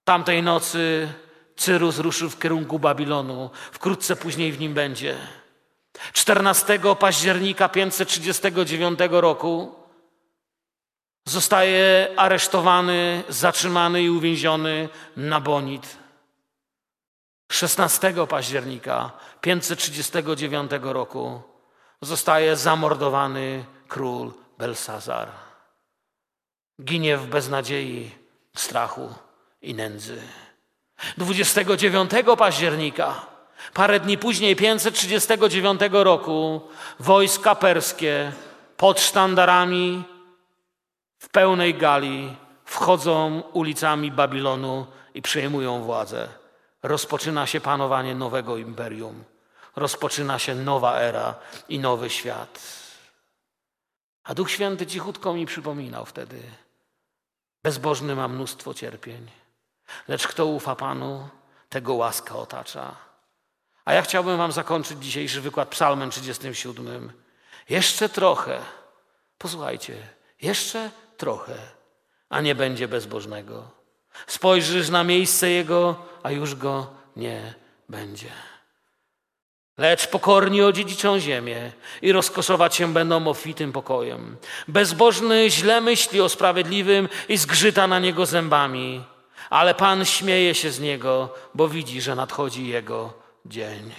Tamtej nocy Cyrus ruszył w kierunku Babilonu. Wkrótce później w nim będzie. 14 października 539 roku zostaje aresztowany, zatrzymany i uwięziony Nabonid. 16 października 539 roku zostaje zamordowany król Belsazar. Ginie w beznadziei, strachu i nędzy. 29 października Parę dni później, 539 roku, wojska perskie pod sztandarami w pełnej gali wchodzą ulicami Babilonu i przejmują władzę. Rozpoczyna się panowanie nowego imperium. Rozpoczyna się nowa era i nowy świat. A Duch Święty cichutko mi przypominał wtedy. Bezbożny ma mnóstwo cierpień, lecz kto ufa Panu, tego łaska otacza. A ja chciałbym Wam zakończyć dzisiejszy wykład Psalmem 37. Jeszcze trochę, posłuchajcie, jeszcze trochę, a nie będzie bezbożnego. Spojrzysz na miejsce Jego, a już Go nie będzie. Lecz pokorni odziedziczą ziemię i rozkoszować się będą obfitym pokojem. Bezbożny źle myśli o sprawiedliwym i zgrzyta na niego zębami, ale Pan śmieje się z niego, bo widzi, że nadchodzi jego dzień.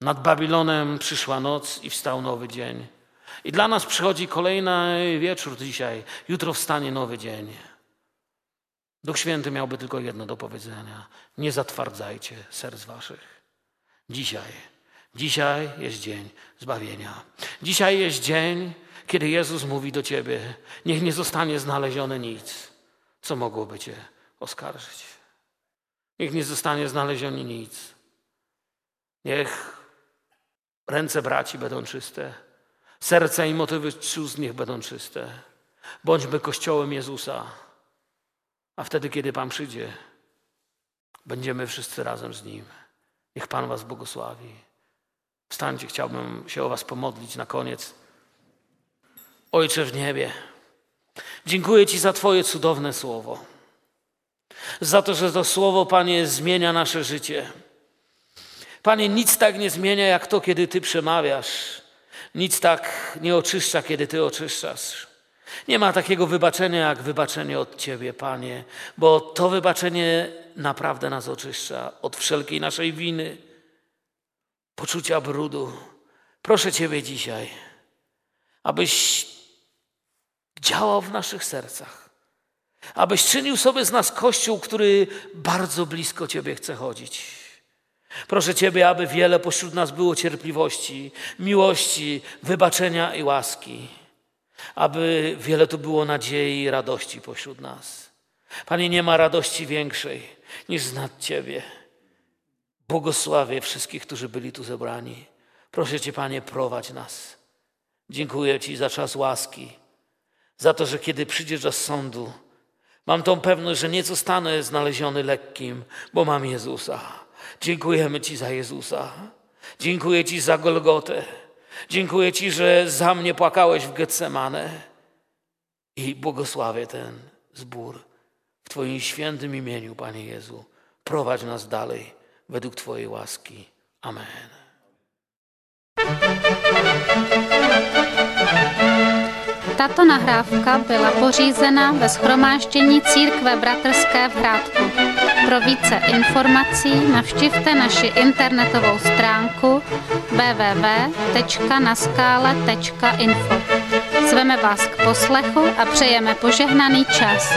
Nad Babilonem przyszła noc i wstał nowy dzień. I dla nas przychodzi kolejny wieczór dzisiaj. Jutro wstanie nowy dzień. Duch Święty miałby tylko jedno do powiedzenia. Nie zatwardzajcie serc waszych. Dzisiaj, dzisiaj jest dzień zbawienia. Dzisiaj jest dzień, kiedy Jezus mówi do ciebie: Niech nie zostanie znalezione nic, co mogłoby cię oskarżyć. Niech nie zostanie znalezione nic. Niech ręce braci będą czyste, serca i motywy sióstr niech będą czyste. Bądźmy Kościołem Jezusa. A wtedy, kiedy Pan przyjdzie, będziemy wszyscy razem z Nim. Niech Pan Was błogosławi. Wstańcie, chciałbym się o Was pomodlić na koniec. Ojcze w niebie, dziękuję Ci za Twoje cudowne słowo. Za to, że to słowo, Panie, zmienia nasze życie. Panie, nic tak nie zmienia jak to, kiedy Ty przemawiasz. Nic tak nie oczyszcza, kiedy Ty oczyszczasz. Nie ma takiego wybaczenia jak wybaczenie od Ciebie, Panie, bo to wybaczenie naprawdę nas oczyszcza od wszelkiej naszej winy, poczucia brudu. Proszę Ciebie dzisiaj, abyś działał w naszych sercach, abyś czynił sobie z nas Kościół, który bardzo blisko Ciebie chce chodzić. Proszę Ciebie, aby wiele pośród nas było cierpliwości, miłości, wybaczenia i łaski aby wiele tu było nadziei i radości pośród nas. Panie, nie ma radości większej niż znać Ciebie. Błogosławię wszystkich, którzy byli tu zebrani. Proszę Cię, Panie, prowadź nas. Dziękuję Ci za czas łaski, za to, że kiedy przyjdziesz do sądu, mam tą pewność, że nie zostanę znaleziony lekkim, bo mam Jezusa. Dziękujemy Ci za Jezusa. Dziękuję Ci za Golgotę. Dziękuję Ci, że za mnie płakałeś w Getsemane i błogosławię ten zbór w Twoim świętym imieniu, Panie Jezu. Prowadź nas dalej według Twojej łaski. Amen. Tato nahrávka byla pořízena ve schromáždění Církve Bratrské v Hrádku. Pro více informací navštivte naši internetovou stránku www.naskale.info. Zveme vás k poslechu a přejeme požehnaný čas.